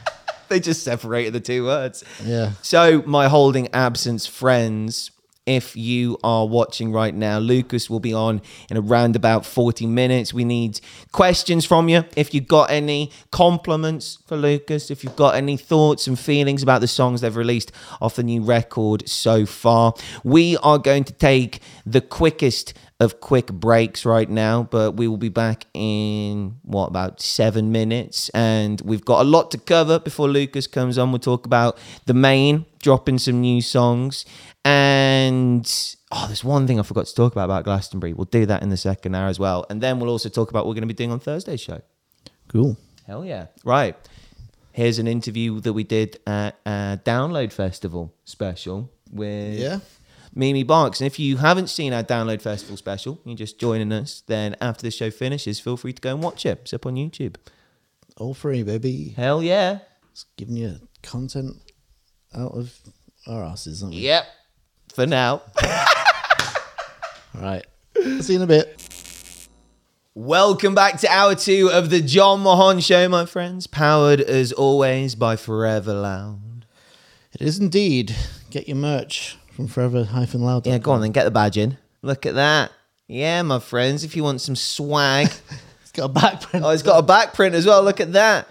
They just separated the two words. Yeah. So, my holding absence friends, if you are watching right now, Lucas will be on in around about 40 minutes. We need questions from you. If you've got any compliments for Lucas, if you've got any thoughts and feelings about the songs they've released off the new record so far, we are going to take the quickest of quick breaks right now, but we will be back in what about seven minutes, and we've got a lot to cover before Lucas comes on. We'll talk about the Maine, dropping some new songs, and oh, there's one thing I forgot to talk about about Glastonbury. We'll do that in the second hour as well, and then we'll also talk about what we're going to be doing on Thursday's show. Cool. Hell yeah! Right, here's an interview that we did at a Download Festival special with Yeah. Mimi Barks. And if you haven't seen our Download Festival special, you're just joining us, then after the show finishes, feel free to go and watch it. It's up on YouTube. All free, baby. Hell yeah. It's giving you content out of our asses, aren't we? Yep. For now. All right. See you in a bit. Welcome back to hour two of the Jon Mahon Show, my friends. Powered as always by Forever Loud. It is indeed. Get your merch from forever-loud. Yeah, go on then, get the badge in. Look at that. Yeah, my friends, if you want some swag. *laughs* It's got a back print. oh, it's got a back print as well. Look at that.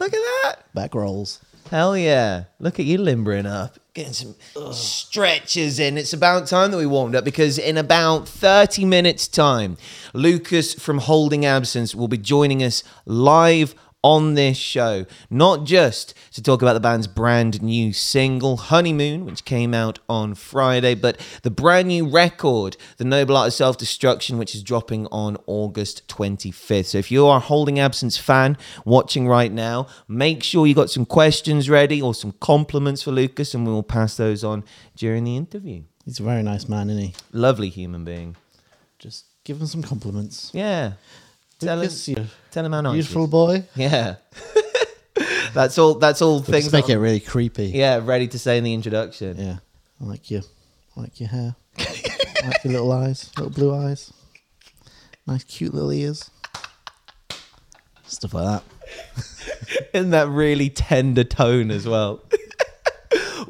Look at that. back rolls. Hell yeah. Look at you limbering up. Getting some stretches in. It's about time that we warmed up because in about 30 minutes' time, Lucas from Holding Absence will be joining us live on this show. Not just to talk about the band's brand new single, Honeymoon, which came out on Friday, but the brand new record, The Noble Art of Self Destruction, which is dropping on August 25th. So if you are a Holding Absence fan watching right now, make sure you got some questions ready or some compliments for Lucas, and we will pass those on during the interview. He's a very nice man, isn't he? Lovely human being. Just give him some compliments. Yeah. Tell him, you tell him how nice. beautiful boy. *laughs* Yeah. that's all. That's all things. Just make that- it really creepy. yeah, ready to say in the introduction. Yeah. I like your, I like your hair. *laughs* I like your little eyes, little blue eyes. Nice, cute little ears. Stuff like that. *laughs* in that really tender tone as well.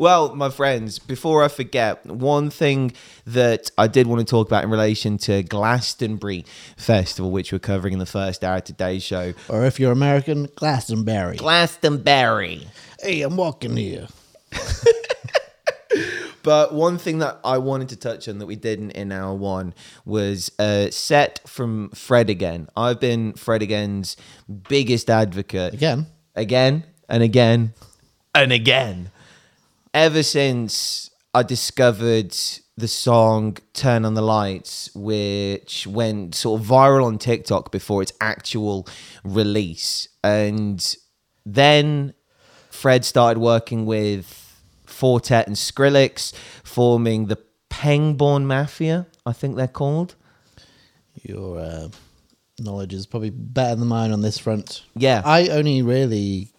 Well, my friends, before I forget, one thing that I did want to talk about in relation to Glastonbury Festival, which we're covering in the first hour of today's show. Or if you're American, Glastonbury. Glastonbury. hey, I'm walking here. *laughs* But one thing that I wanted to touch on that we didn't in hour one was a set from Fred again. I've been Fred again's biggest advocate. Again. again and again and again. Ever since I discovered the song Turn on the Lights, which went sort of viral on TikTok before its actual release. And then Fred started working with Four Tet and Skrillex, forming the Pengborn Mafia, I think they're called. Your uh, knowledge is probably better than mine on this front. Yeah. I only really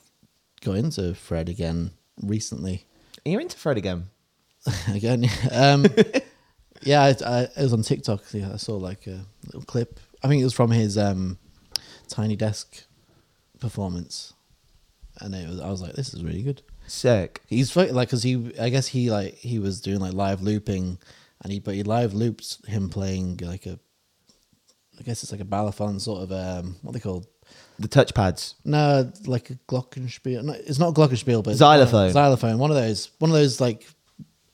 got into Fred again recently. You're into Fred again. *laughs* again, um, *laughs* yeah, I, I, it was on TikTok. Yeah, I saw like a little clip. I think it was from his um, Tiny Desk performance, and it was. I was like, this is really good. Sick. He's like, cause he, I guess he like he was doing like live looping, and he but he live looped him playing like a, I guess it's like a balafon sort of um what they called The touchpads. no like a glockenspiel. No, it's not a glockenspiel, but Xylophone. xylophone. One of those, one of those like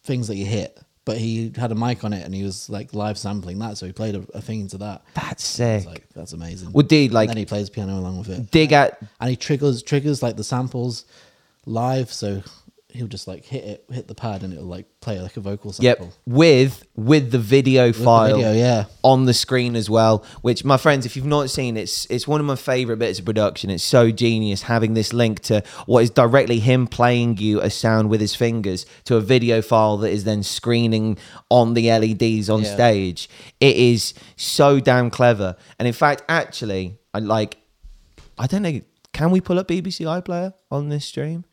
things that you hit. But he had a mic on it, and he was like live sampling that, so he played a, a thing into that. That's sick. like, that's amazing. Well, dude, And like, then he plays piano along with it, dig at and he triggers triggers like the samples live, so he'll just like hit it, hit the pad, and it'll like play like a vocal sample. Yep, with with the video With the file video, yeah. on the screen as well. Which, my friends, if you've not seen, it's it's one of my favorite bits of production. It's so genius having this link to what is directly him playing you a sound with his fingers to a video file that is then screening on the LEDs on Yeah. stage. It is so damn clever. And in fact, actually, I like. I don't know. Can we pull up BBC iPlayer on this stream?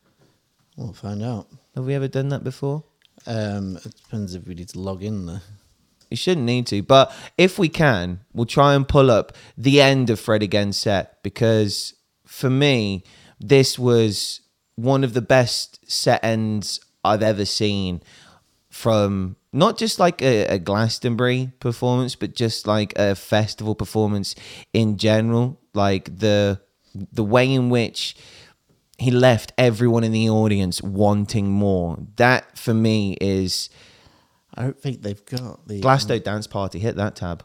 We'll find out. Have we ever done that before? Um, it depends if we need to log in. There. You shouldn't need to, but if we can, we'll try and pull up the end of Fred Again set because for me, this was one of the best set ends I've ever seen from not just like a, a Glastonbury performance, but just like a festival performance in general. Like the the way in which he left everyone in the audience wanting more. That for me is I don't think they've got the Glasgow Dance Party. Hit that tab.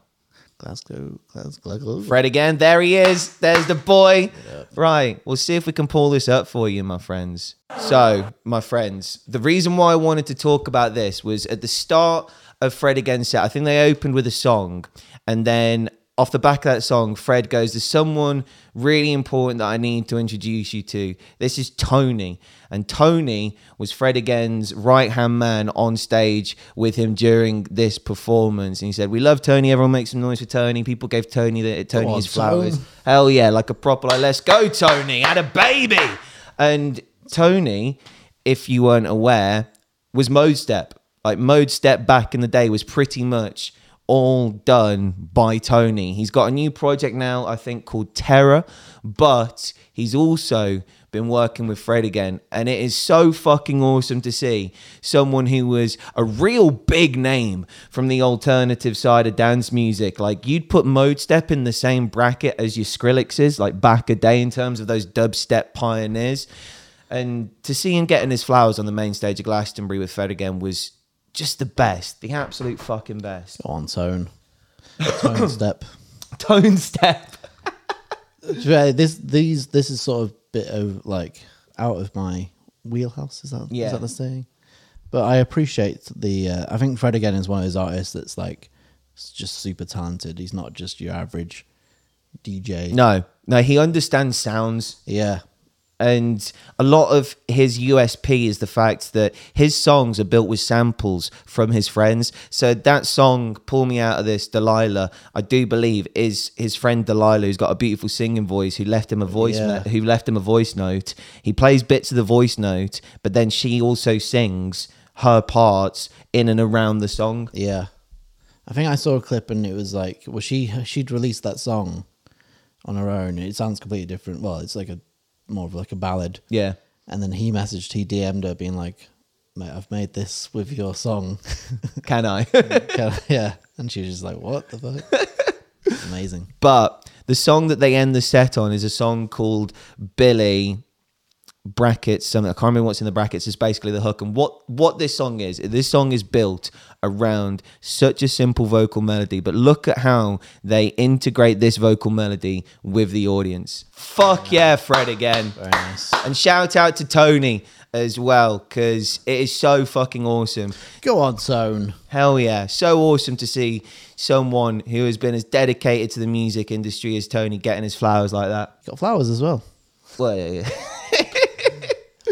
Glasgow, Glasgow. Fred again. There he is. There's the boy. Right. We'll see if we can pull this up for you, my friends. So, my friends, the reason why I wanted to talk about this was at the start of Fred Again set. I think they opened with a song, and then off the back of that song, Fred goes, There's someone really important that I need to introduce you to. This is Tony. And Tony was Fred again's right hand man on stage with him during this performance. And he said, We love Tony. Everyone make some noise for Tony. People gave Tony the Tony on, his flowers. Hell yeah, like a proper like, let's go, Tony. Had a baby. And Tony, if you weren't aware, was Modestep. Like Modestep back in the day was pretty much all done by Tony. He's got a new project now, I think, called Terror, but he's also been working with Fred again. And it is so fucking awesome to see someone who was a real big name from the alternative side of dance music. Like you'd put Modestep in the same bracket as your Skrillexes, like back a day in terms of those dubstep pioneers. And to see him getting his flowers on the main stage of Glastonbury with Fred again was just the best, the absolute fucking best. Go on, tone. Tone *coughs* step. Tone step. *laughs* Yeah, This these this is sort of bit of like out of my wheelhouse. Is that is Yeah. is that the saying? But I appreciate the. Uh, I think Fred again is one of those artists that's like just super talented. He's not just your average DJ. No, no, he understands sounds. Yeah, And a lot of his USP is the fact that his songs are built with samples from his friends. So that song, Pull Me Out of This, Delilah, I do believe is his friend Delilah, who's got a beautiful singing voice, who left him a voice Yeah. who left him a voice note. He plays bits of the voice note, but then she also sings her parts in and around the song. yeah. I think I saw a clip and it was like, well, she she'd released that song on her own. It sounds completely different. Well, it's like a more of like a ballad. Yeah. And then he messaged, he DM'd her, being like, "Mate, I've made this with your song." *laughs* Can I? *laughs* Kind of- yeah, and she was just like, "What the fuck?" *laughs* Amazing. But the song that they end the set on is a song called Billy brackets something I can't remember what's in the brackets is basically the hook and what what this song is this song is built around such a simple vocal melody but look at how they integrate this vocal melody with the audience fuck yeah Fred again Very nice. and shout out to Tony as well because it is so fucking awesome Go on, Tone. Hell yeah. So awesome to see someone who has been as dedicated to the music industry as Tony getting his flowers like that. Got flowers as well. Well, yeah, yeah. *laughs*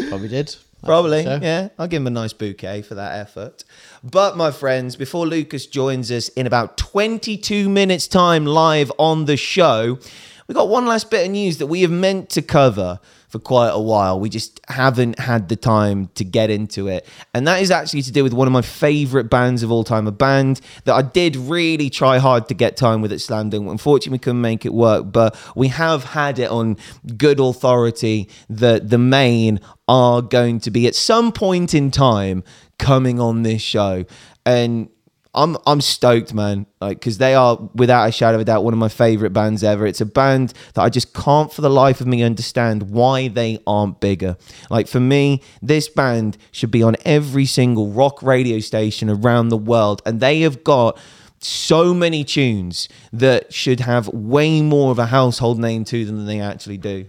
Probably did. Probably, show. yeah. I'll give him a nice bouquet for that effort. But, my friends, before Lucas joins us in about 22 minutes' time live on the show, we got one last bit of news that we have meant to cover for quite a while. We just haven't had the time to get into it. And that is actually to do with one of my favorite bands of all time, a band that I did really try hard to get time with at Slam Dunk. Unfortunately, we couldn't make it work, but we have had it on good authority that the Maine are going to be at some point in time coming on this show. And I'm I'm stoked, man. Like, because they are without a shadow of a doubt one of my favorite bands ever. It's a band that I just can't, for the life of me, understand why they aren't bigger. Like for me, this band should be on every single rock radio station around the world, and they have got so many tunes that should have way more of a household name to them than they actually do.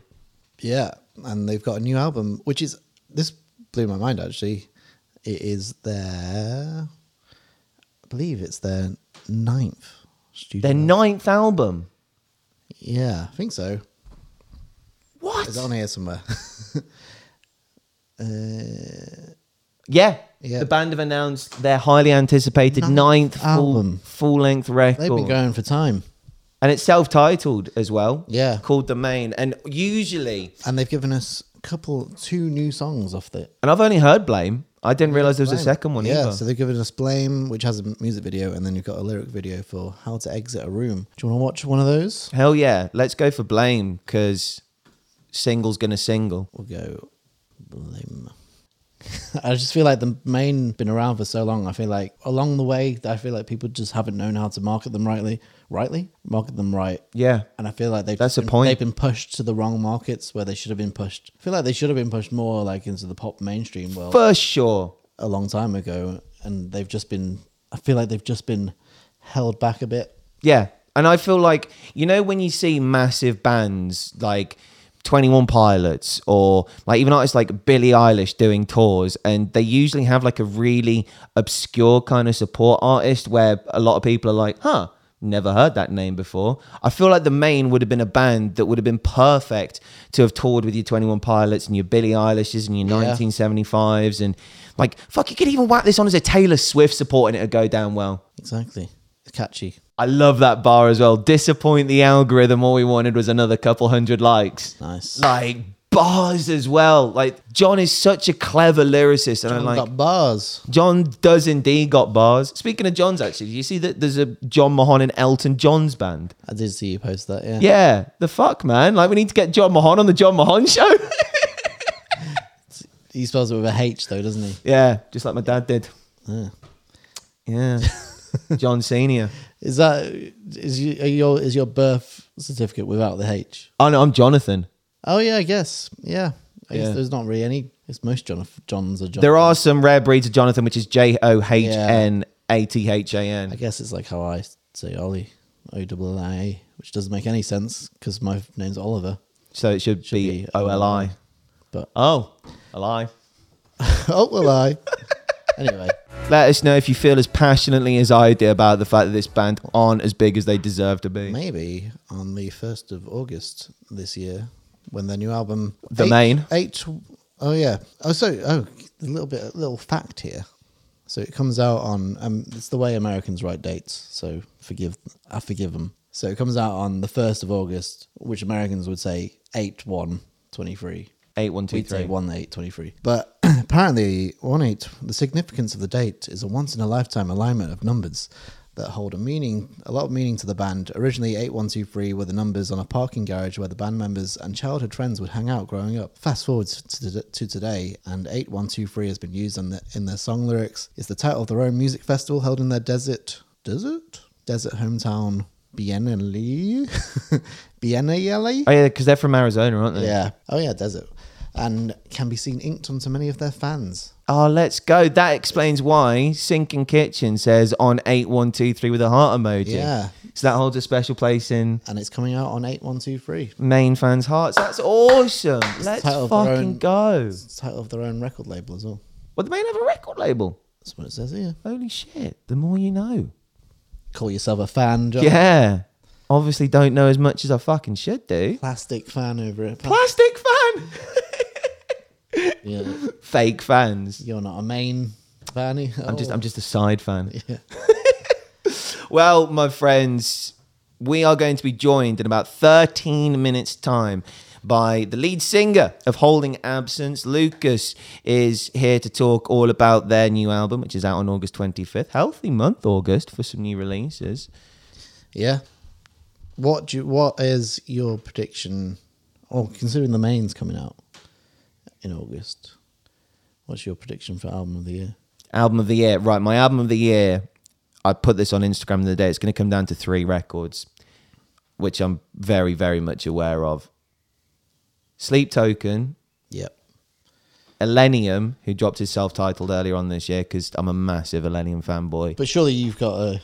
Yeah, and they've got a new album, which is this blew my mind actually. It is their, I believe it's their ninth studio. Their ninth album. yeah, I think so. What? It's on here somewhere. *laughs* uh, Yeah. Yeah. The band have announced their highly anticipated Ninth ninth, full album. full length record. they've been going for time, and it's self titled as well. Yeah. Called The Maine. And usually and they've given us a couple, two new songs off the. and I've only heard Blame. I didn't realise there was a second one Yeah, either. so they've given us Blame, which has a music video, and then you've got a lyric video for How to Exit a Room. Do you want to watch one of those? Hell yeah. Let's go for Blame because single's gonna single. We'll go Blame. *laughs* I just feel like the Maine been around for so long. I feel like along the way, I feel like people just haven't known how to market them rightly. Rightly, market them right. Yeah. And I feel like they've That's just the point. They've been pushed to the wrong markets where they should have been pushed. I feel like they should have been pushed more like into the pop mainstream world For sure. a long time ago, and they've just been. I feel like they've just been held back a bit. Yeah. And I feel like, you know, when you see massive bands like 21 Pilots or like even artists like Billie Eilish doing tours, and they usually have like a really obscure kind of support artist where a lot of people are like, huh, Never heard that name before. I feel like the Maine would have been a band that would have been perfect to have toured with your 21 Pilots and your Billie Eilish's and your Yeah. 1975s. And like, fuck, you could even whack this on as a Taylor Swift support and it'd go down well. Exactly. It's catchy. I love that bar as well. Disappoint the algorithm. All we wanted was another couple hundred likes. Nice. Like bars as well. Like John is such a clever lyricist, and I'm like, got bars. John does indeed got bars. Speaking of John's, actually, you see that there's a John Mahon and Elton John's band. I did see you post that. Yeah. Yeah, the fuck, man. Like we need to get John Mahon on the Jon Mahon show. *laughs* He spells it with a H though, doesn't he? yeah, just like my dad did. Yeah. Yeah, *laughs* John Senior. Is that is your is your birth certificate without the H? Oh no, I'm Jonathan. Oh yeah, I guess. Yeah. I Yeah. guess there's not really any. It's most John Johns are John. There are some rare breeds of Jonathan, which is J O H N A T H A I N. guess it's like how I say Ollie, O double I A, which doesn't make any sense because my name's Oliver. So it should, Should be be O L I. But Oh, a lie. *laughs* oh well, I. anyway, Let us know if you feel as passionately as I do about the fact that this band aren't as big as they deserve to be. maybe on the first of August this year, when their new album, The eight, Maine. eight oh yeah, oh so oh a little bit, a little fact here. So it comes out on um, it's the way Americans write dates. So forgive, I forgive them. So it comes out on the first of August, which Americans would say eight one twenty three. Eight one two We'd say three. one eight twenty three. But *clears throat* apparently, one eight. The significance of the date is a once in a lifetime alignment of numbers that hold a meaning, a lot of meaning to the band. Originally, eight one two three were the numbers on a parking garage where the band members and childhood friends would hang out growing up. Fast forward to, to today, and eight one two three has been used in, the, in their song lyrics. It's the title of their own music festival held in their desert, desert, desert hometown. Biennale, *laughs* Biennale. Oh yeah, because they're from Arizona, aren't they? Yeah. Oh yeah, desert. And can be seen inked onto many of their fans. Oh, let's go. That explains why Sinking Kitchen says on eight one two three with a heart emoji. Yeah. So that holds a special place in And it's coming out on 8123. Maine fans' hearts. That's awesome. Let's title of their fucking own- go. It's the title of their own record label as well. Well, they may have a record label. That's what it says here. Holy shit! The more you know. Call yourself a fan, Jon. Yeah. Obviously, don't know as much as I fucking should do. Plastic fan over it. Pla- Plastic fan. *laughs* yeah. Fake fans. You're not a Maine fan. Eh? I'm just I'm oh. just a side fan. *laughs* Yeah. *laughs* Well, my friends, we are going to be joined in about 13 minutes' time by the lead singer of Holding Absence. Lucas is here to talk all about their new album, which is out on August 25th. Healthy month, August, for some new releases. Yeah. What do you, what is your prediction? Oh, considering the Maine's coming out in August, what's your prediction for album of the year? Album of the year. Right, my album of the year, I put this on Instagram the other day. It's going to come down to three records, which I'm very, very much aware of. Sleep Token, Yep. Elenium, who dropped his self-titled earlier on this year, because I'm a massive Elenium fanboy. But surely you've got a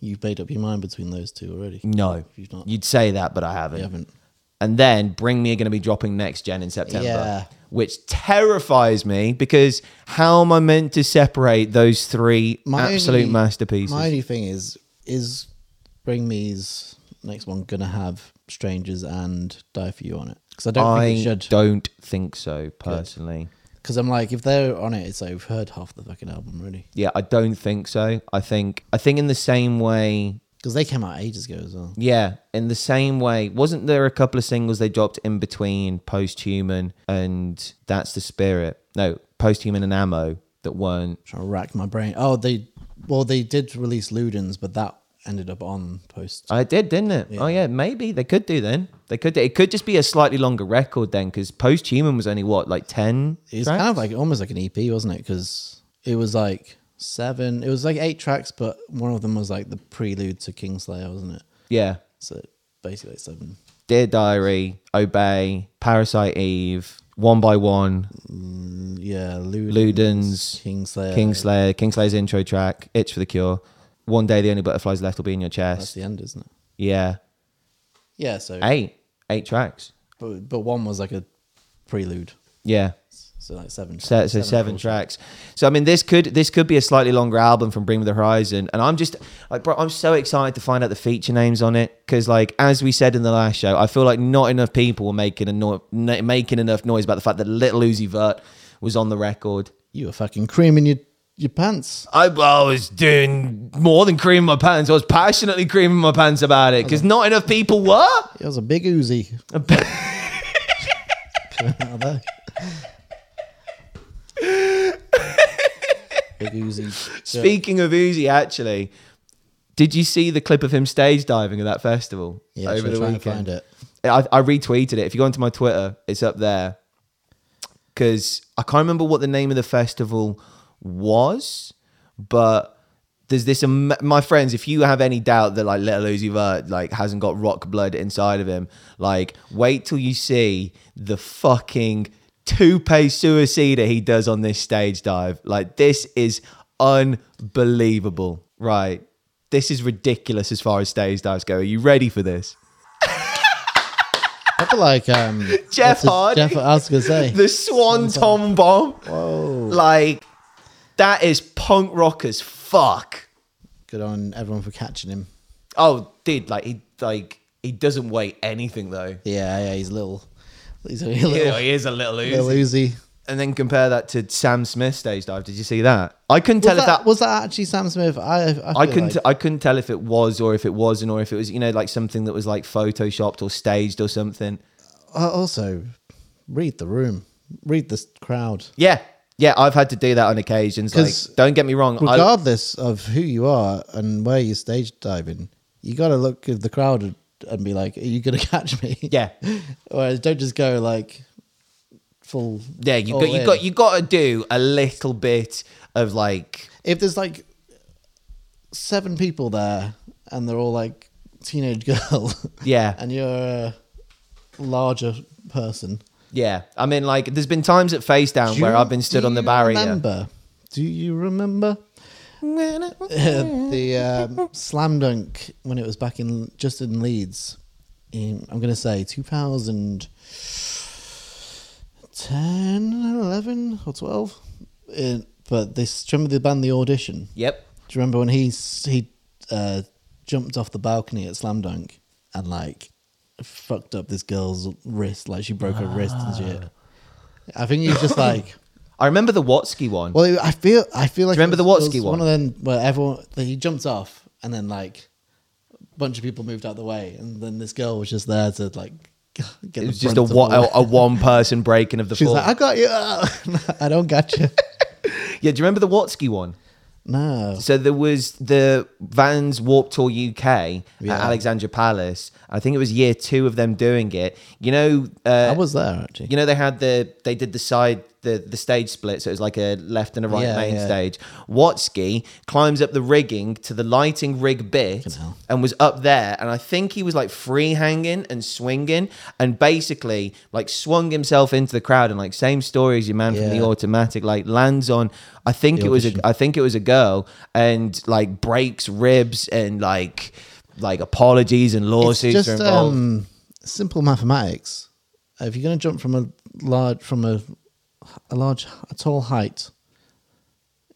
you've made up your mind between those two already. No, You've not. you'd say that, but I haven't. You haven't. And then Bring Me are going to be dropping next gen in September, Yeah. Which terrifies me because how am I meant to separate those three my absolute only- masterpieces? My only thing is, is Bring Me's next one gonna have Strangers and Die for You on it? Because I don't I think it should. I don't think so personally. Because I'm like, if they're on it, it's like we've heard half the fucking album already. Yeah, I don't think so. I think I think in the same way Because they came out ages ago as well. Yeah, in the same way, wasn't there a couple of singles they dropped in between Posthuman and That's the Spirit? No, Posthuman and Ammo that weren't. trying to rack my brain. Oh, they well, they did release Ludens, but that ended up on post. Oh, I did, didn't it? Oh yeah, maybe they could do then. They could. Do. It could just be a slightly longer record then, because Posthuman was only what like ten. It was tracks? kind of like almost like an EP, wasn't it? Because it was like seven. It was like eight tracks, but one of them was like the prelude to Kingslayer, wasn't it? yeah. So basically seven. Dear Diary, Obey, Parasite Eve, One by One, Mm, Yeah, Ludens, Ludens, Kingslayer. Kingslayer, Kingslayer's intro track, Itch for the Cure, One Day the Only Butterflies Left Will Be in Your chest. That's the end, isn't it? Yeah, Yeah. So, eight, eight tracks. but, but one was like a prelude. Yeah. So like seven. So, so seven full tracks. So I mean, this could this could be a slightly longer album from Bring Me the Horizon, and I'm just like, bro, I'm so excited to find out the feature names on it because, like, as we said in the last show, I feel like not enough people were making a no- making enough noise about the fact that Little Uzi Vert was on the record. You were fucking creaming your your pants. I, I was doing more than creaming my pants. I was passionately creaming my pants about it because not enough people were. It was a big Uzi. *laughs* Out there. Big Uzi. Speaking of Uzi, actually, did you see the clip of him stage diving at that festival yeah, over the weekend? find it. I, I retweeted it. If you go onto my Twitter, it's up there. Because I can't remember what the name of the festival was, but there's this. My friends, if you have any doubt that like Little Uzi Vert like hasn't got rock blood inside of him, like wait till you see the fucking tope suicida he does on this stage dive. Like this is unbelievable. Right, this is ridiculous as far as stage dives go. Are you ready for this? I feel like um, *laughs* Jeff Hardy. Jeff, I was gonna say. *laughs* the Swanton bomb. Whoa. Like that is punk rock as fuck. Good on everyone for catching him. Oh, dude, like he like he doesn't weigh anything though. Yeah, yeah, he's little. He's a little, Yeah, he is a little little Uzi. Uzi. And then compare that to Sam Smith stage dive. Did you see that? I couldn't tell Was if that, that. was that actually Sam Smith? I I, I couldn't. like- I couldn't tell if it was or if it wasn't or if it was you know like something that was like photoshopped or staged or something. Uh, also, read the room, read the crowd. Yeah, yeah. I've had to do that on occasions. Like, don't get me wrong. I, Regardless of who you are and where you're stage diving, you got to look at the crowd and, be like, "Are you gonna *laughs* catch me?" yeah, *laughs* or don't just go like full. yeah. You got you in. got you got to do a little bit of like If there's like seven people there and they're all like teenage *laughs* girl, yeah. and you're a larger person, Yeah, I mean, like, there's been times at Face Down Do where I've been stood on the you barrier. Remember? Do you remember the um, slam dunk when it was back in just in Leeds? In, I'm going to say 2010, 11 or 12. It, but this, do you remember the band The Audition? Yep. Do you remember when he he uh, jumped off the balcony at Slam Dunk and like fucked up this girl's wrist, like she broke her wrist and shit. I think he's just like. I remember the Watsky one. Well, I feel I feel like Do you remember it the was- Watsky it was one? One of them where everyone that he jumped off and then like a bunch of people moved out the way, and then this girl was just there to like *laughs* get. it was the just a, one, a, a one person breaking of the *laughs* She's fall. like, I got you. *laughs* I don't got you. yeah, do you remember the Watsky one? no. So there was the Vans Warped Tour UK at Alexandra Palace. I think it was year two of them doing it. You know, uh, I was there actually. You know, they had the they did the side the the stage split, so it was like a left and a right Yeah, main yeah. stage. Watsky climbs up the rigging to the lighting rig bit hell. and was up there, and I think he was like free hanging and swinging, and basically like swung himself into the crowd, and like same story as your man from the Yeah. automatic, like lands on. I think it was a. I think it was a girl, and like breaks ribs and like like apologies and it's lawsuits just are involved. um, simple mathematics. If you're going to jump from a large from a a large a tall height,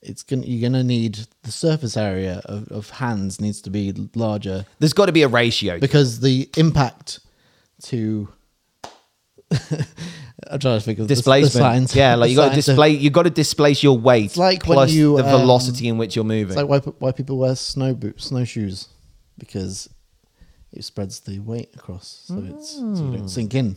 it's going to you're going to need the surface area of, of hands needs to be larger There's got to be a ratio. because the impact to *laughs* I'm trying to think of the- the displacement. science- yeah, like the you got to science of- display. You got to displace your weight It's like when plus you, the um, velocity in which you're moving. It's like why why people wear snow boots, snowshoes, because it spreads the weight across, so it's so you Hmm. don't sink in.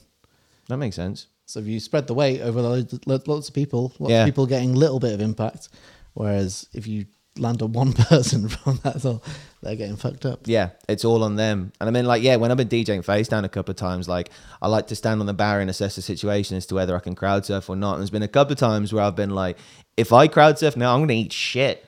that makes sense. So if you spread the weight over lots of people, lots Yeah. of people getting a little bit of impact, whereas if you land on *laughs* one person from that, all they're getting fucked up. Yeah, it's all on them. And I mean, like, yeah, when I've been DJing face down a couple of times, like, I like to stand on the barrier and assess the situation as to whether I can crowd surf or not. And there's been a couple of times where I've been like, if I crowd surf now, I'm gonna eat shit.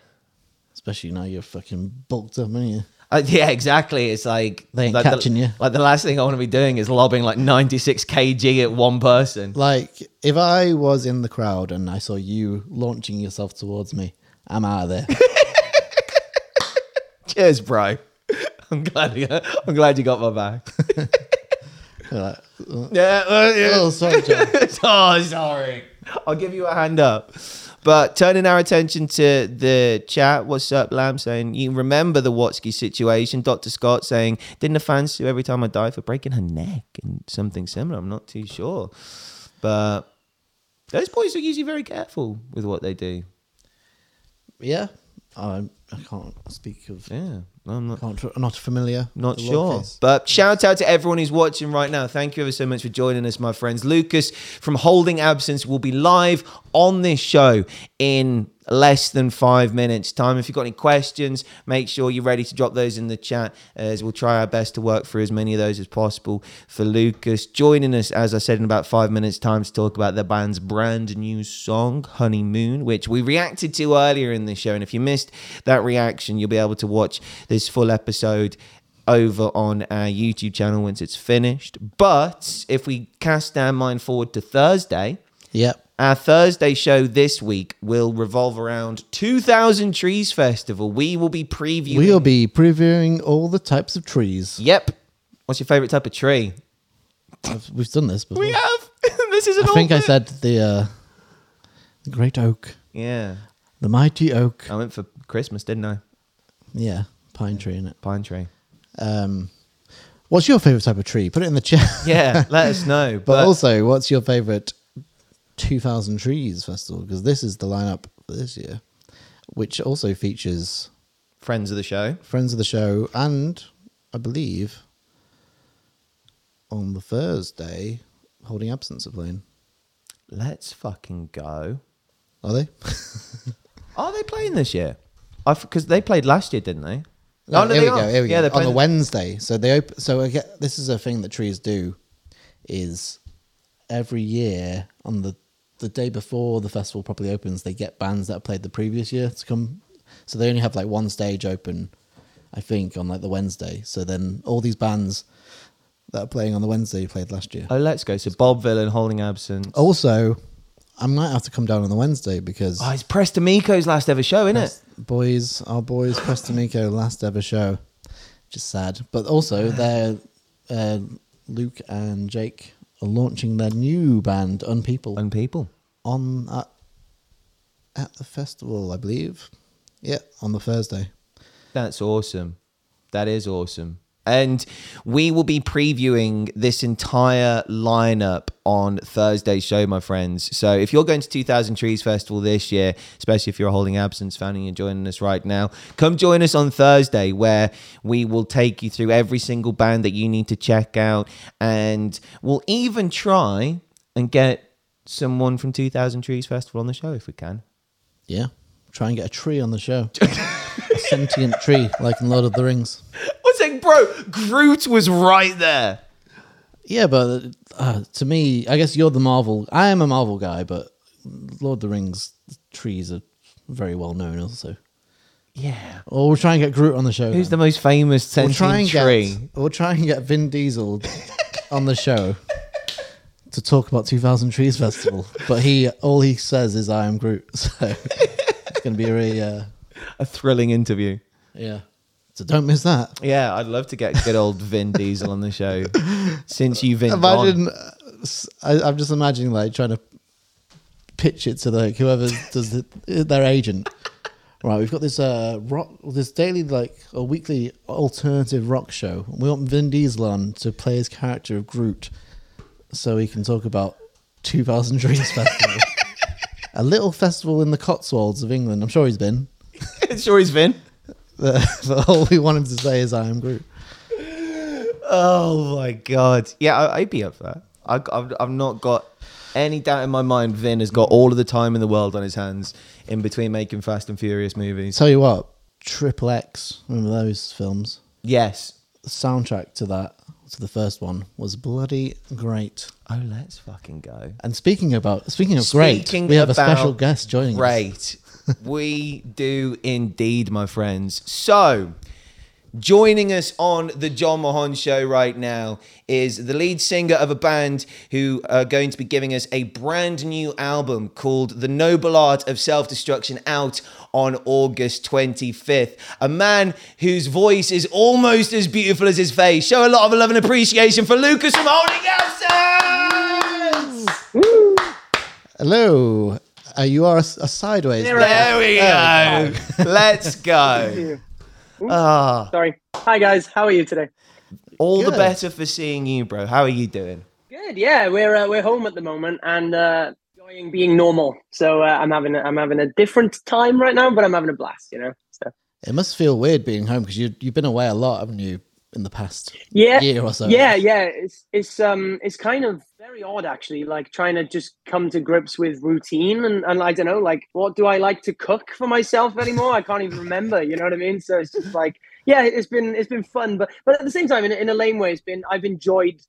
Especially now you're fucking bulked up, aren't you? Uh, yeah, exactly. It's like They ain't like catching the, you. Like the last thing I want to be doing is lobbing like 96 kg at one person. Like if I was in the crowd and I saw you launching yourself towards me, I'm out of there. *laughs* Cheers, bro. *laughs* I'm glad. You, I'm glad you got my back. *laughs* Like, uh, Yeah. uh, yeah. oh, sorry, Joe. oh, sorry. I'll give you a hand up. But turning our attention to the chat, what's up, Lamb? Saying, you remember the Watsky situation. Dr. Scott saying, didn't a fan sue every time I die for breaking her neck and something similar? I'm not too sure. But those boys are usually very careful with what they do. Yeah, I I can't speak of. Yeah, I'm not. Can't, not familiar. Not sure. But shout out to everyone who's watching right now. Thank you ever so much for joining us, my friends. Lucas from Holding Absence will be live on this show in less than five minutes' time. If you've got any questions, make sure you're ready to drop those in the chat as we'll try our best to work through as many of those as possible for Lucas. Joining us, as I said, in about five minutes' time to talk about the band's brand new song, Honeymoon, which we reacted to earlier in the show. And if you missed that reaction, you'll be able to watch this full episode over on our YouTube channel once it's finished. But if we cast our mind forward to Thursday, Yep. our Thursday show this week will revolve around 2000 Trees Festival. We will be previewing. We'll be previewing all the types of trees. Yep. What's your favorite type of tree? I've- We've done this before. We have. *laughs* this is an I think I said the uh, the great oak, Yeah. the mighty oak. I went for Christmas, didn't I? Yeah, pine tree in it. Pine tree. Um, what's your favorite type of tree? Put it in the chat. Yeah, *laughs* let us know. But, But, also, what's your favorite 2000 Trees Festival? Because this is the lineup for this year, which also features friends of the show. friends of the show and I believe on the Thursday, Holding Absence are playing. Let's fucking go. Are they? *laughs* Are they playing this year? Because they played last year, didn't they? No, Oh, no, here we go. Here we Yeah, go. On the Wednesday, so they open. So again, this is a thing that trees do, is every year on the the day before the festival properly opens, they get bands that have played the previous year to come. So they only have like one stage open, I think, on like the Wednesday. So then all these bands that are playing on the Wednesday played last year. Oh, let's go. So Bob Vylan holding absence. Also, I might have to come down on the Wednesday because Oh, it's Press to MECO's last ever show, isn't it? boys, our boys, Press to MECO, last ever show. Just sad, but also they're uh, Luke and Jake are launching their new band, Unpeople, And people. on at, at the festival, I believe. Yeah, on the Thursday. That's awesome. That is awesome. And we will be previewing this entire lineup on Thursday's show, my friends. So if you're going to 2000 Trees Festival this year, especially if you're holding absence fan and joining us right now, come join us on Thursday where we will take you through every single band that you need to check out. And we'll even try and get someone from 2000 Trees Festival on the show if we can. Yeah, try and get a tree on the show. a *laughs* sentient tree, like in Lord of the Rings. Bro? Groot was right there. Yeah, but uh, to me, I guess you're the Marvel. I am a Marvel guy, but Lord of the Rings trees are very well known also. Yeah. Or we'll try and get Groot on the show. Who's the most famous we'll sentient try and tree? get we'll try and get Vin Diesel *laughs* on the show to talk about 2000 Trees Festival. But he all he says is I am Groot. *laughs* So it's going to be a really uh, A thrilling interview. yeah. So don't miss that. Yeah, I'd love to get good old Vin *laughs* Diesel on the show. Since you've been Imagine gone. uh, I, am just imagining like trying to pitch it to like whoever does the, their agent. Right, we've got this uh rock, this daily like a weekly alternative rock show. We want Vin Diesel on to play his character of Groot, so he can talk about 2000 Dreams *laughs* Festival, a little festival in the Cotswolds of England. I'm sure he's been. *laughs* sure he's Vin. But *laughs* all we want him to say is "I am Groot." Oh my god. Yeah, I, I'd be up for that. I, I've, I've not got any doubt in my mind. Vin has got all of the time in the world on his hands in between making Fast and Furious movies. Tell you what, Triple X. Remember those films? Yes. the soundtrack to that to the first one was bloody great. Oh, let's fucking go. And speaking about speaking of great, Speaking we have a special guest joining us. We do indeed, my friends. So, joining us on the Jon Mahon show right now is the lead singer of a band who are going to be giving us a brand new album called The Noble Art of Self Destruction out on August 25th. A man whose voice is almost as beautiful as his face. Show a lot of love and appreciation for Lucas from Holding Absence! Hello. Uh, you are a, a sideways. There There we go. Let's *laughs* go. you. Ah, Sorry. Hi guys, how are you today? all the better for seeing you, bro. How are you doing? Good. Yeah, we're uh, we're home at the moment and uh, enjoying being normal. So uh, I'm having a, I'm having a different time right now, but I'm having a blast. You know. So It must feel weird being home because you you've been away a lot, haven't you, in the past yeah, year or so? yeah, yeah. It's it's um it's kind of very odd actually. Like trying to just come to grips with routine and and I don't know like what do I like to cook for myself anymore? I can't even remember. You know what I mean? So it's just like yeah, it's been it's been fun, but but at the same time, in, a- in a lame way, it's been I've enjoyed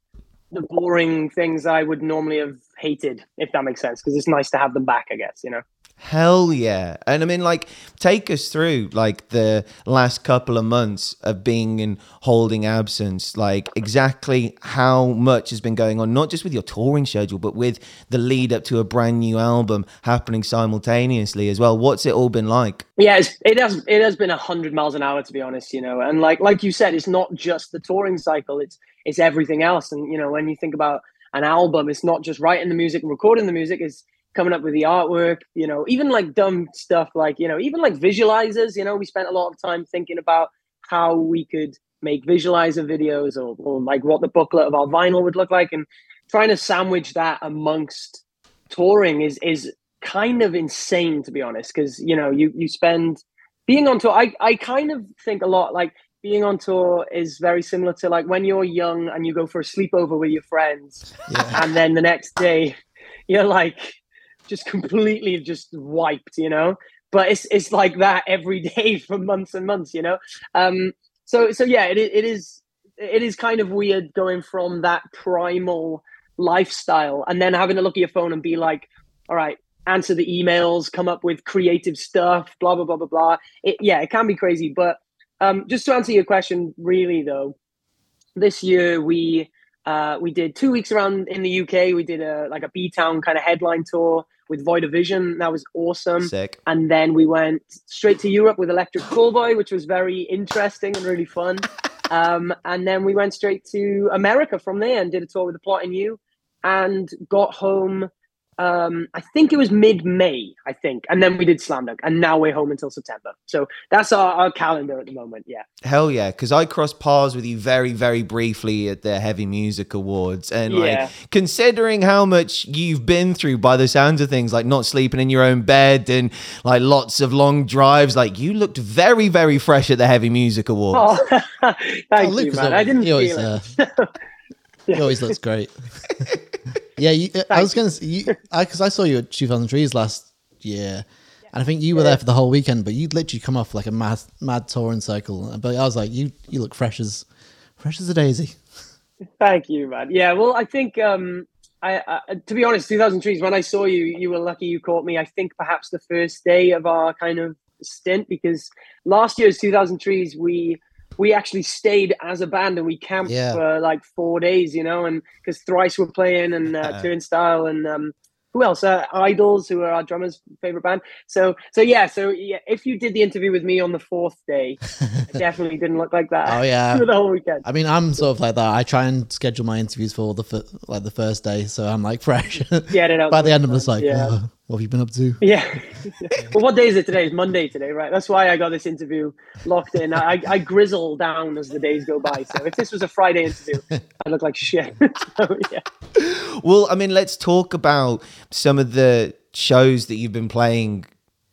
the boring things I would normally have hated, if that makes sense, because it's nice to have them back. I guess you know. Hell yeah. And I mean, like, take us through like the last couple of months of being in holding absence, like exactly how much has been going on, not just with your touring schedule, but with the lead up to a brand new album happening simultaneously as well. What's it all been like? Yeah, it has it has been a hundred miles an hour to be honest, you know. And like like you said, it's not just the touring cycle; it's it's everything else. And you know, when you think about an album, it's not just writing the music and recording the music; it's coming up with the artwork. You know, even like dumb stuff like you know, even like visualizers. You know, we spent a lot of time thinking about how we could make visualizer videos or, or like what the booklet of our vinyl would look like, and trying to sandwich that amongst touring is is kind of insane to be honest because you know you you spend being on tour I, I kind of think a lot like being on tour is very similar to like when you're young and you go for a sleepover with your friends Yeah. and then the next day *laughs* you're like just *laughs* completely just wiped you know? But it's it's like that every *laughs* day for months and months you know? Um so so yeah it, it is it is kind of weird going from that primal lifestyle and then having to look at your phone and be like all right answer the emails come up with creative stuff blah blah blah blah blah. It, yeah it can be crazy but um just to answer your question really though this year we uh, we did two weeks around in the UK. We did a like a B Town kind of headline tour with Void of Vision. That was awesome. Sick. And then we went straight to Europe with Electric Callboy, which was very interesting and really fun. *laughs* Um, and then we went straight to America from there and did a tour with the Plot in You, and got home. Um, I think it was mid May, I think, and then we did Slam Dunk, and now we're home until September. So that's our, our calendar at the moment. Yeah. Hell yeah, because I crossed paths with you very, very briefly at the Heavy Music Awards, and like Yeah. considering how much you've been through by the sounds of things, like not sleeping in your own bed and like lots of long drives, like you looked very, very fresh at the Heavy Music Awards. Oh, *laughs* thank Oh, you, man. always- I didn't he always, it. uh, *laughs* He always looks great. *laughs* yeah, you, uh, I was gonna say you because I, saw you at 2000 Trees last year, and I think you were there for the whole weekend. But you'd literally come off like a mad, mad touring cycle. But I was like, you, you look fresh as, fresh as a daisy. Thank you, man. Yeah, well, I think um, I, I to be honest, 2000 Trees. When I saw you, you were lucky you caught me. I think perhaps the first day of our kind of stint because last year's 2000 Trees, we we actually stayed as a band and we camped Yeah. for like four days, you know, and because Thrice were playing and uh, *laughs* Turnstile and um, who else? Uh, IDLES, who are our drummer's favorite band. So, so yeah, so yeah, if you did the interview with me on the fourth day, *laughs* I definitely didn't look like that. Oh, yeah. *laughs* for the whole weekend. I mean, I'm sort of like that. I try and schedule my interviews for the fir- like the first day, so I'm like fresh. It out By the the end, I'm just like, Yeah. "Oh, what have you been up to? Yeah. *laughs* well, what day is it today? It's Monday today, right? That's why I got this interview locked in. I, I grizzle down as the days go by. So if this was a Friday interview, I look like shit. *laughs* so, yeah. Well, I mean, let's talk about some of the shows that you've been playing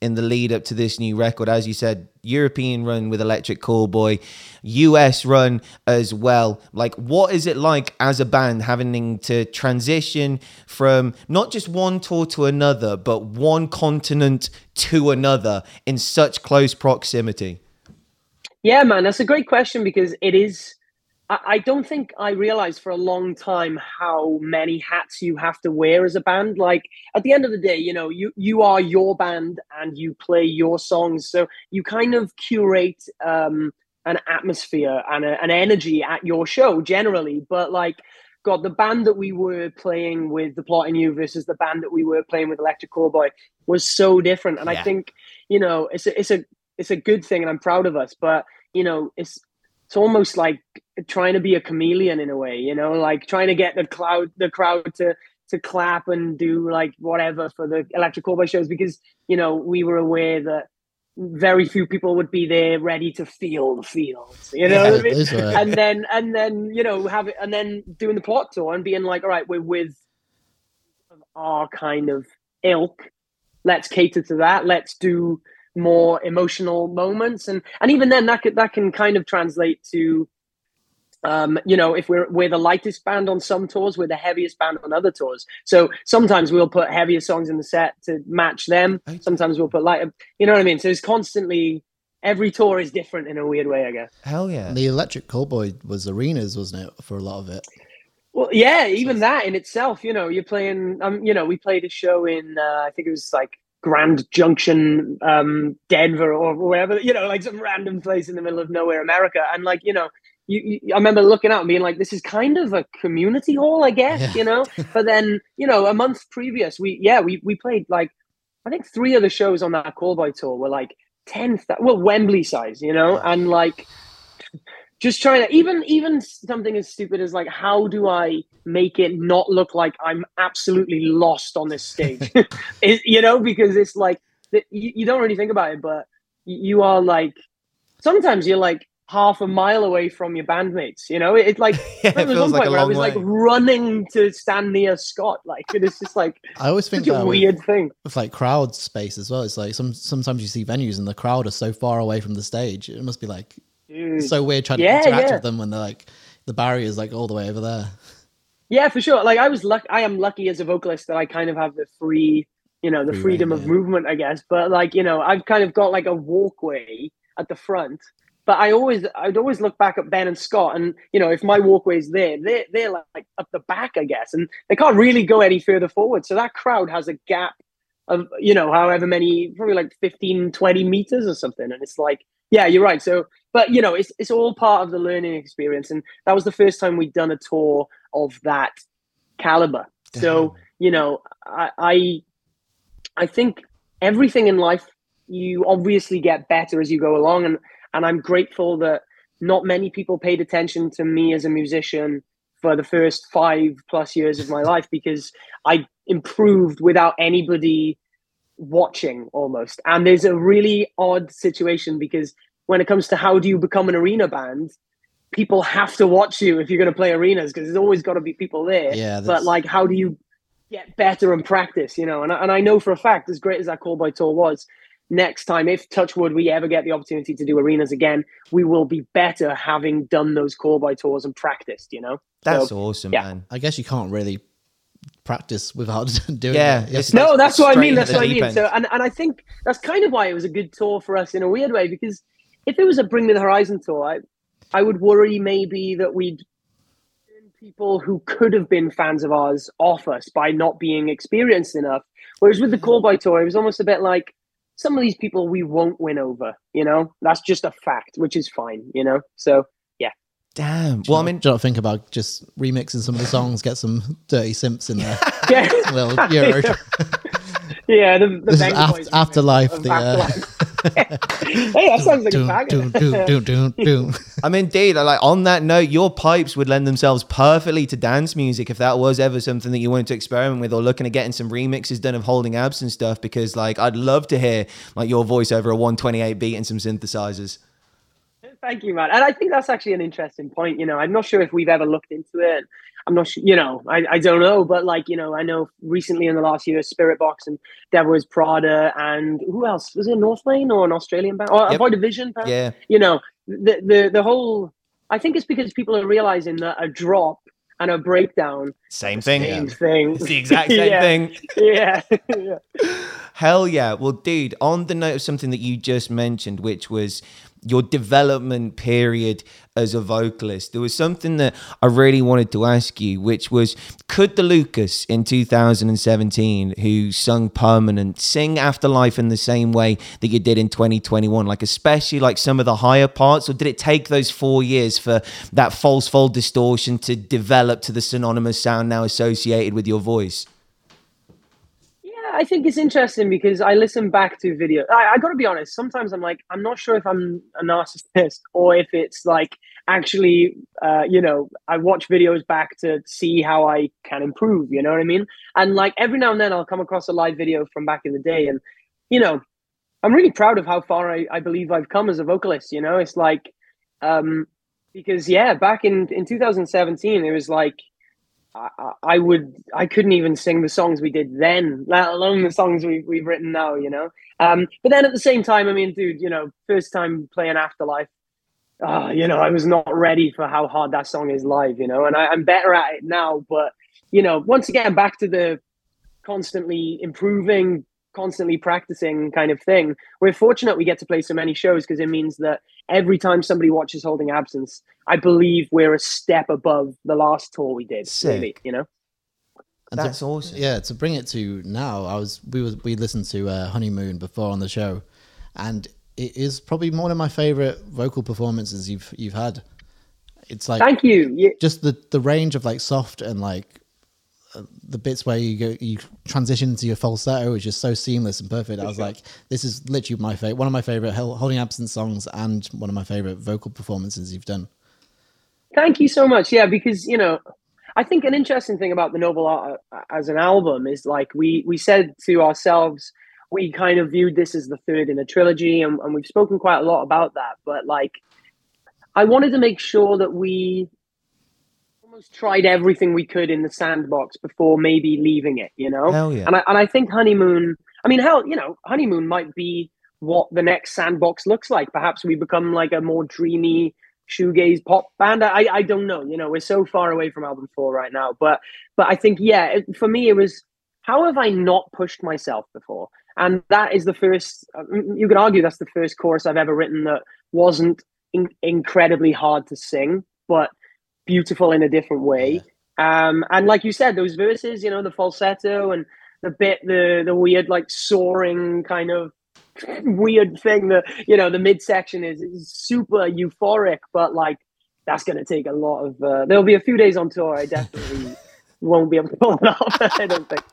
in the lead up to this new record. As you said, European run with Electric Callboy, US run as well. Like, what is it like as a band having to transition from not just one tour to another, but one continent to another in such close proximity? Yeah, man, that's a great question because it is. I, I don't think I realized for a long time how many hats you have to wear as a band. Like at the end of the day, you know, you you are your band and you play your songs, so you kind of curate um, an atmosphere and a, an energy at your show generally. But like, God, the band that we were playing with the plot in you versus the band that we were playing with Electric Callboy was so different. And Yeah. I think you know, it's a, it's a it's a good thing, and I'm proud of us. But you know, it's it's almost like trying to be a chameleon in a way. You know, like trying to get the cloud the crowd to to clap and do like whatever for the electric callboy shows because you know we were aware that very few people would be there ready to feel the feels you know Yeah, what I mean? were- and then and then you know have it and then doing the plot tour and being like all right we're with our kind of ilk let's cater to that let's do more emotional moments and and even then that could that can kind of translate to um you know if we're we're the lightest band on some tours we're the heaviest band on other tours so sometimes we'll put heavier songs in the set to match them sometimes we'll put lighter you know what i mean so it's constantly every tour is different in a weird way i guess Hell yeah. The Electric Callboy was arenas, wasn't it, for a lot of it? Well, yeah, even that in itself, you know, you're playing. Um, you know, we played a show in, uh, I think it was like Grand Junction, um, Denver, or wherever. You know, like some random place in the middle of nowhere, America, and like, you know, you, you I remember looking out and being like, this is kind of a community hall, I guess. Yeah. You know, *laughs* but then you know, a month previous, we yeah, we we played like, I think three of the shows on that call Callboy tour were like ten, well, Wembley size, you know, and like just trying to even even something as stupid as like how do i make it not look like i'm absolutely lost on this stage *laughs* it, you know because it's like you, you don't really think about it but you are like sometimes you're like half a mile away from your bandmates you know it, it's like *laughs* Yeah, there it was one like point where i was like running to stand near scott like it's just like I always think a that with, weird thing with like crowd space as well. It's like some sometimes you see venues and the crowd are so far away from the stage. It must be like Dude. so weird trying Yeah, to interact yeah. with them when they're like the barrier's like all the way over there. Yeah, for sure. Like I was luck I am lucky as a vocalist that I kind of have the free, you know, the Free freedom rein, of yeah. movement, I guess. But like, you know, I've kind of got like a walkway at the front. But I always I'd always look back at Ben and Scott and you know, if my walkway's there, they're they're like up the back, I guess. And they can't really go any further forward. So that crowd has a gap of, you know, however many, probably like 15, 20 meters or something. And it's like, yeah, you're right. So but you know, it's it's all part of the learning experience. And that was the first time we'd done a tour of that caliber. So you know, I, I I think everything in life you obviously get better as you go along, and and I'm grateful that not many people paid attention to me as a musician for the first five plus years of my life because I improved without anybody watching almost. And there's a really odd situation because when it comes to how do you become an arena band, people have to watch you if you're going to play arenas because there's always got to be people there. Yeah, But like, how do you get better and practice? You know, and I, and I know for a fact, as great as that Callboy tour was, next time, if Touchwood we ever get the opportunity to do arenas again, we will be better having done those Callboy tours and practiced. You know, That's So, awesome, yeah. man. I guess you can't really practice without *laughs* doing Yeah, it. it's- no, that's what I mean. That's what I mean. So, and, and I think that's kind of why it was a good tour for us in a weird way because if it was a Bring Me the Horizon tour, I, I would worry maybe that we'd turn people who could have been fans of ours off us by not being experienced enough. Whereas with the Callboy tour, it was almost a bit like some of these people we won't win over. You know, that's just a fact, which is fine. You know, so yeah. Damn. Do you Well, I mean, do you not think about just remixing some of the songs, get some dirty simps in there, *laughs* Yeah. a little Euro. *laughs* Yeah, the, the This is Venga after, Boys afterlife. The of uh, Afterlife. Hey, that sounds like a doom, banger. doom, doom, doom, doom, doom. I mean, indeed, like on that note, your pipes would lend themselves perfectly to dance music if that was ever something that you wanted to experiment with, or looking at getting some remixes done of holding abs and stuff. Because like, I'd love to hear like your voice over a 128 beat and some synthesizers. Thank you, man. And I think that's actually an interesting point. You know, I'm not sure if we've ever looked into it. I'm not sure, you know, I, I don't know, but like, you know, I know recently in the last year, Spiritbox and Devil Wears Prada and who else? Was it North Lane or an Australian band? Or uh, Yep. Void of Vision? perhaps? Yeah, You know, the, the, the whole, I think it's because people are realizing that a drop and a breakdown, same thing. same thing. It's the exact same *laughs* Yeah. thing. Yeah. *laughs* yeah. Hell yeah. Well, dude, on the note of something that you just mentioned, which was your development period as a vocalist, there was something that I really wanted to ask you, which was could the Lucas in 2017, who sung Permanent, sing Afterlife in the same way that you did in 2021? Like, especially like some of the higher parts, or did it take those four years for that false fold distortion to develop to the synonymous sound now associated with your voice? Yeah, I think it's interesting because I listen back to video. I, I got to be honest. Sometimes I'm like, I'm not sure if I'm a narcissist or if it's like actually, uh, you know, I watch videos back to see how I can improve. You know what I mean? And like every now and then, I'll come across a live video from back in the day, and you know, I'm really proud of how far I, I believe I've come as a vocalist. You know, it's like, um, because yeah, back in in 2017, it was like. I, I would I couldn't even sing the songs we did then, let alone the songs we've we've written now, you know. Um, but then at the same time, I mean, dude, you know, first time playing Afterlife, uh, you know, I was not ready for how hard that song is live, you know, and I, I'm better at it now. But, you know, once again, back to the constantly improving, constantly practicing kind of thing. We're fortunate we get to play so many shows because it means that every time somebody watches Holding Absence, I believe we're a step above the last tour we did, Sick. really, you know? And That's to, awesome. Yeah, to bring it to now, I was we was we listened to uh, Honeymoon before on the show, and it is probably one of my favorite vocal performances you've you've had. It's like Thank you. Yeah, just the the range of like soft and like uh, the bits where you go you transition to your falsetto is just so seamless and perfect. I was like, this is literally my favorite, one of my favorite holding absence songs, and one of my favorite vocal performances you've done. Thank you so much. Yeah, because you know, I think an interesting thing about the Noble Art uh, as an album is like we we said to ourselves, we kind of viewed this as the third in a trilogy, and, and we've spoken quite a lot about that. But like, I wanted to make sure that we almost tried everything we could in the sandbox before maybe leaving it. You know, Hell yeah. and I and I think honeymoon. I mean, hell, you know, honeymoon might be what the next sandbox looks like. Perhaps we become like a more dreamy shoegaze pop band. I I don't know. You know, we're so far away from album four right now. But but I think yeah, it, for me it was how have I not pushed myself before? And that is the first. You could argue that's the first chorus I've ever written that wasn't in, incredibly hard to sing, but beautiful in a different way. Um, and like you said, those verses, you know, the falsetto and the bit, the the weird like soaring kind of *laughs* weird thing that you know the midsection is, is super euphoric, but like that's gonna take a lot of. Uh, there'll be a few days on tour. I definitely won't be able to pull it off. *laughs* I don't think.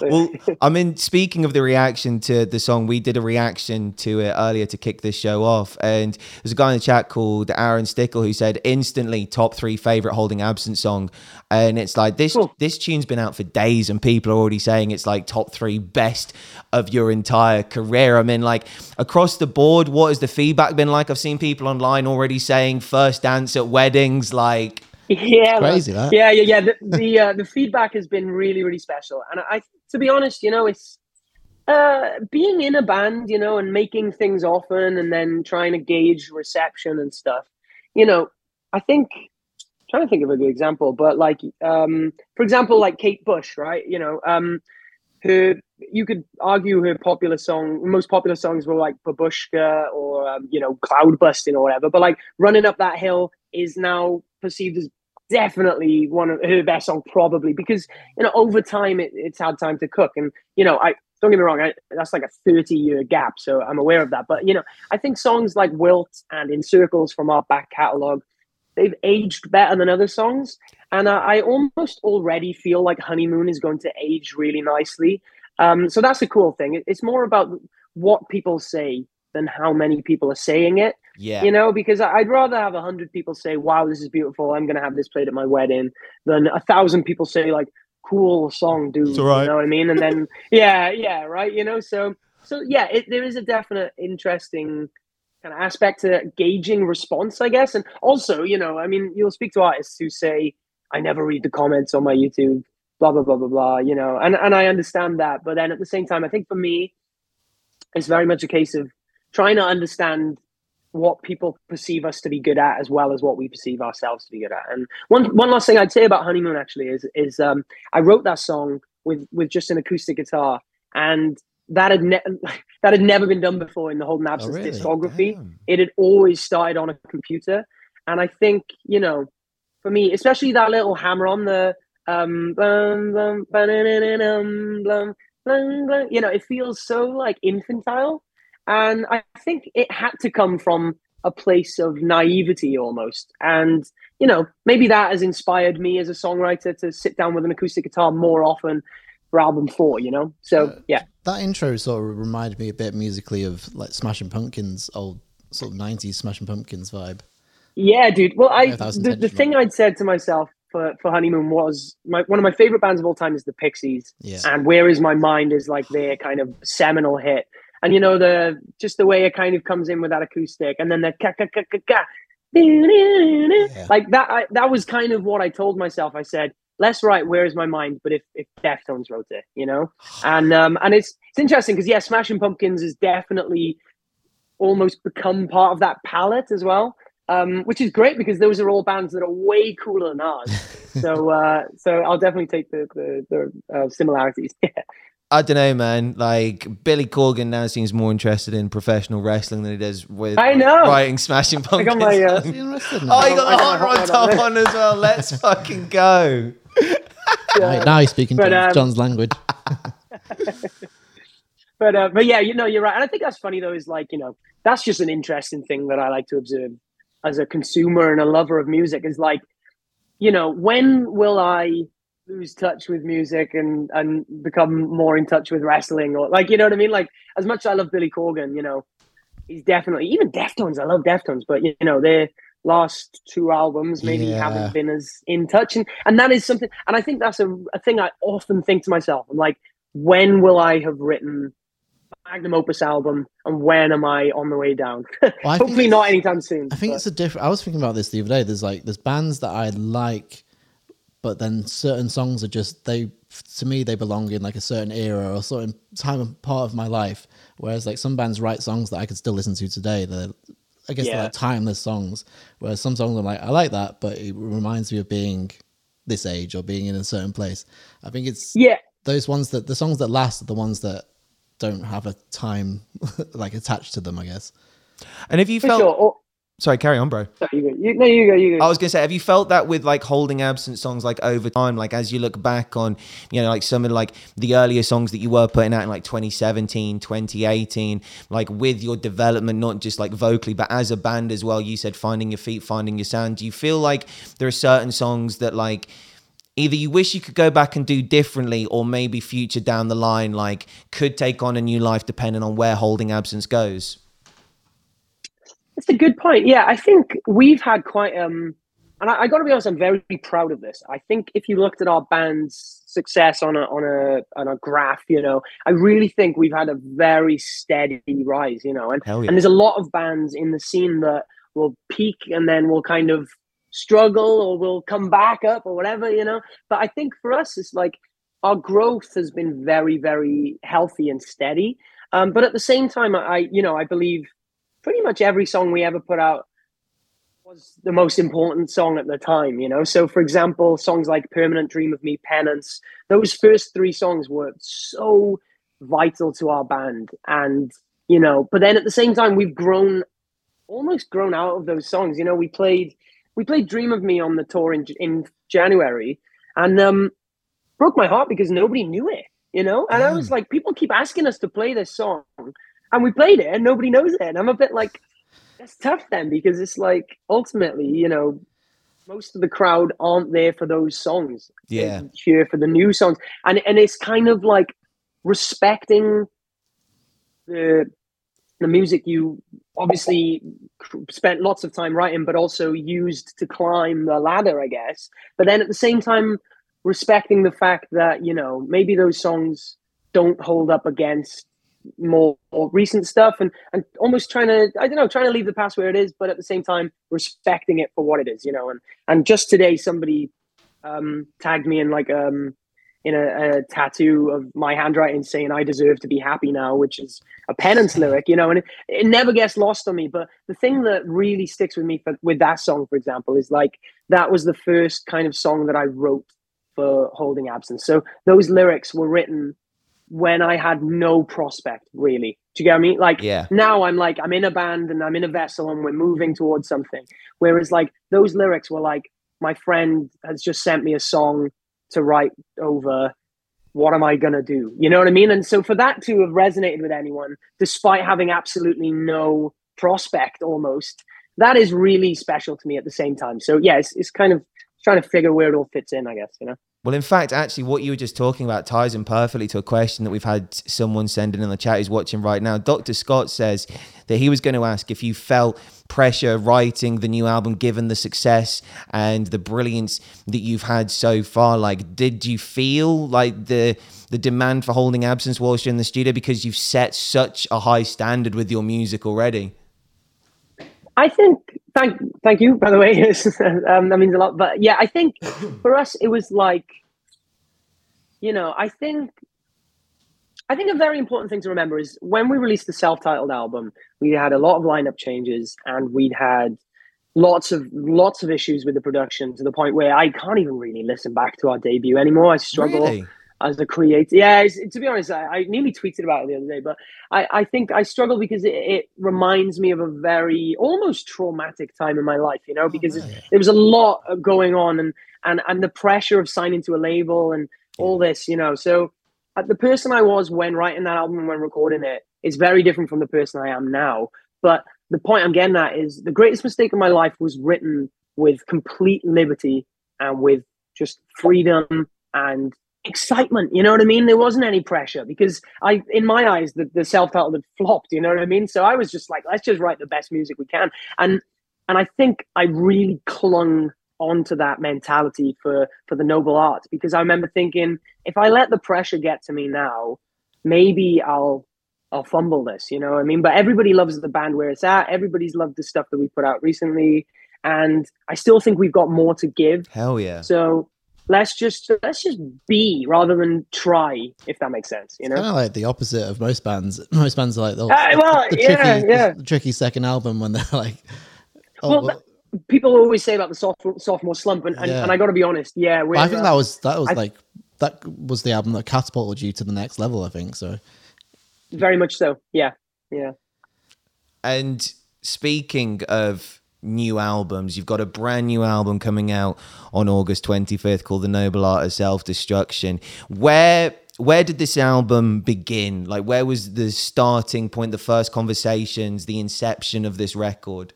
well, I mean, speaking of the reaction to the song, we did a reaction to it earlier to kick this show off, and there's a guy in the chat called Aaron Stickle who said instantly top three favorite holding absent song, and it's like this Cool. this tune's been out for days, and people are already saying it's like top three best of your entire career. I mean, like across the board, what has the feedback been like? I've seen people online already saying first dance at weddings, like. Yeah, crazy. Yeah, yeah, yeah. The the, uh, the feedback has been really, really special, and I, to be honest, you know, it's uh, being in a band, you know, and making things often, and then trying to gauge reception and stuff. You know, I think trying to think of a good example, but like, um, for example, like Kate Bush, right? You know, um, her you could argue her popular song, most popular songs were like Babooshka or um, you know Cloudbusting or whatever. But like Running Up That Hill is now perceived as definitely one of her best song, probably because you know over time it, it's had time to cook, and you know I don't get me wrong, I, that's like a thirty year gap, so I'm aware of that. But you know I think songs like Wilt and In Circles from our back catalogue, they've aged better than other songs. And I, I almost already feel like Honeymoon is going to age really nicely. Um, so that's a cool thing. It- It's more about what people say than how many people are saying it. Yeah. You know, because I- I'd rather have a hundred people say, "Wow, this is beautiful. I'm going to have this played at my wedding," than a thousand people say, "Like, cool song, dude." It's all right. You know what I mean? And then, *laughs* yeah, yeah, right. You know, so so yeah, it, there is a definite interesting kind of aspect to gauging response, I guess. And also, you know, I mean, you'll speak to artists who say, I never read the comments on my YouTube, blah, blah, blah, blah, blah, you know, and, and I understand that. But then at the same time, I think for me, it's very much a case of trying to understand what people perceive us to be good at as well as what we perceive ourselves to be good at. And one one last thing I'd say about Honeymoon actually is is um, I wrote that song with with just an acoustic guitar and that had ne- *laughs* that had never been done before in the Holding Absence really? discography Damn. it had always started on a computer. And I think, you know, for me, especially that little hammer on the um blum, blum, blum, you know, it feels so like infantile. And I think it had to come from a place of naivety almost. And, you know, maybe that has inspired me as a songwriter to sit down with an acoustic guitar more often for album four, you know? So uh, yeah. That intro sort of reminded me a bit musically of like Smashing Pumpkins, old sort of '90s Smashing Pumpkins vibe. Yeah, dude. Well, I was the, the thing I'd said to myself for, for honeymoon was my one of my favorite bands of all time is the Pixies, Yeah. and Where Is My Mind is like their kind of seminal hit. And you know the just the way it kind of comes in with that acoustic, and then the ka ka ka ka ka, Yeah. like that. I, that was kind of what I told myself. I said, "Let's write Where Is My Mind," but if if Deftones wrote it, you know, *sighs* and um and it's it's interesting because yeah, Smashing Pumpkins is definitely almost become part of that palette as well. Um, which is great because those are all bands that are way cooler than ours. *laughs* so, uh, so I'll definitely take the the, the uh, similarities. *laughs* I don't know, man. Like Billy Corgan now seems more interested in professional wrestling than he does with I know. writing Smashing I got my, uh, Is he interested in oh, you got the got hot rod top on as well. Let's *laughs* fucking go. Right, now he's speaking But, Jon's, um, Jon's language. *laughs* *laughs* but uh, but yeah, you know, you're right, and I think that's funny though. Is like you know, that's just an interesting thing that I like to observe as a consumer and a lover of music. Is like, you know, when will I lose touch with music and and become more in touch with wrestling or like you know what I mean? Like as much as I love Billy Corgan, you know, he's definitely even Deftones. I love Deftones, but you know their last two albums maybe Yeah. haven't been as in touch, and and that is something. And I think that's a, a thing I often think to myself. I'm like, when will I have written magnum opus album, and when am I on the way down? *laughs* Well, Hopefully not anytime soon. I think but- it's a different. I was thinking about this the other day. There's like there's bands that I like, but then certain songs are just they to me they belong in like a certain era or certain time and part of my life. Whereas like some bands write songs that I could still listen to today. They're I guess they're like timeless songs. Whereas some songs I'm like I like that, but it reminds me of being this age or being in a certain place. I think it's yeah, those ones that the songs that last are the ones that don't have a time *laughs* like attached to them. I guess. And if you for felt, sure. Or, sorry, carry on, bro. sorry, you go. You, no, you go. You go. I was gonna say, have you felt that with like holding absent songs, like over time, like as you look back on, you know, like some of like the earlier songs that you were putting out in like 2017, 2018, like with your development, not just like vocally, but as a band as well. You said finding your feet, finding your sound. Do you feel like there are certain songs that like either you wish you could go back and do differently, or maybe future down the line, like could take on a new life depending on where holding absence goes? It's a good point. Yeah, I think we've had quite um and I, I gotta be honest, I'm very proud of this. I think if you looked at our band's success on a on a on a graph, you know, I really think we've had a very steady rise, you know, and, yeah. and there's a lot of bands in the scene that will peak and then will kind of struggle or will come back up or whatever, you know. But I think for us it's like our growth has been very, very healthy and steady. Um, but at the same time, I, you know, I believe pretty much every song we ever put out was the most important song at the time, you know. So, for example, songs like "Permanent Dream of Me," "Penance," those first three songs were so vital to our band, and you know. But then at the same time, we've grown, almost grown out of those songs. You know, we played we played "Dream of Me" on the tour in in January, and um, broke my heart because nobody knew it. You know, and I was like, people keep asking us to play this song, and we played it, and nobody knows it, and I'm a bit like it's tough then because it's like ultimately, you know, most of the crowd aren't there for those songs. They Yeah. cheer for the new songs, and and it's kind of like respecting the the music you obviously spent lots of time writing, but also used to climb the ladder, I guess. But then at the same time, respecting the fact that you know maybe those songs don't hold up against more, recent stuff and and almost trying to i don't know trying to leave the past where it is but at the same time respecting it for what it is you know and and just today somebody um tagged me in like um in a, a tattoo of my handwriting saying i deserve to be happy now which is a penance lyric you know and it, it never gets lost on me but the thing that really sticks with me for, with that song for example is like that was the first kind of song that i wrote for holding absence. So those lyrics were written when I had no prospect, really. Do you get what I mean? Like Yeah. now I'm like, I'm in a band and I'm in a vessel and we're moving towards something. Whereas like those lyrics were like, my friend has just sent me a song to write over. What am I going to do? You know what I mean? And so for that to have resonated with anyone, despite having absolutely no prospect almost, that is really special to me at the same time. So yeah, it's, it's kind of trying to figure where it all fits in, I guess, you know? Well, in fact, actually, what you were just talking about ties in perfectly to a question that we've had someone send in in the chat who's watching right now. Dr. Scott says that he was going to ask if you felt pressure writing the new album, given the success and the brilliance that you've had so far. Like, did you feel like the the demand for holding absence whilst you're in the studio because you've set such a high standard with your music already? I think thank thank you by the way. *laughs* Um, that means a lot. But yeah i think *clears throat* for us it was like you know i think i think a very important thing to remember is when we released the self-titled album we had a lot of lineup changes and we'd had lots of lots of issues with the production to the point where i can't even really listen back to our debut anymore. I struggle Really? As a creator. Yeah, it's, to be honest, I, I nearly tweeted about it the other day, but I, I think I struggle because it, it reminds me of a very almost traumatic time in my life, you know, because right. it, there was a lot going on and, and, and the pressure of signing to a label and all this, you know. So uh, the person I was when writing that album and when recording it is very different from the person I am now. But the point I'm getting at is the greatest mistake of my life was written with complete liberty and with just freedom and excitement. You know what I mean? There wasn't any pressure because I, in my eyes, the, the self-titled had flopped. You know what I mean? So I was just like, let's just write the best music we can. And and I think I really clung onto that mentality for for the noble art because I remember thinking, if I let the pressure get to me now, maybe I'll I'll fumble this. You know what I mean? But everybody loves the band where it's at. Everybody's loved the stuff that we put out recently. And I still think we've got more to give. Hell yeah. So let's just let's just be rather than try if that makes sense you know Kind of like the opposite of most bands. Most bands are like, oh, Uh, well, the, yeah, tricky, yeah. the tricky second album when they're *laughs* like, oh, Well, well- people always say about the soft, sophomore slump and, and, Yeah. and i gotta be honest yeah we're, I think uh, that was that was I- like that was the album that catapulted you to the next level. I think so. very much so yeah yeah And speaking of new albums, you've got a brand new album coming out on August 25th called The Noble Art of Self Destruction. Where where did this album begin? Like where was the starting point, the first conversations, the inception of this record?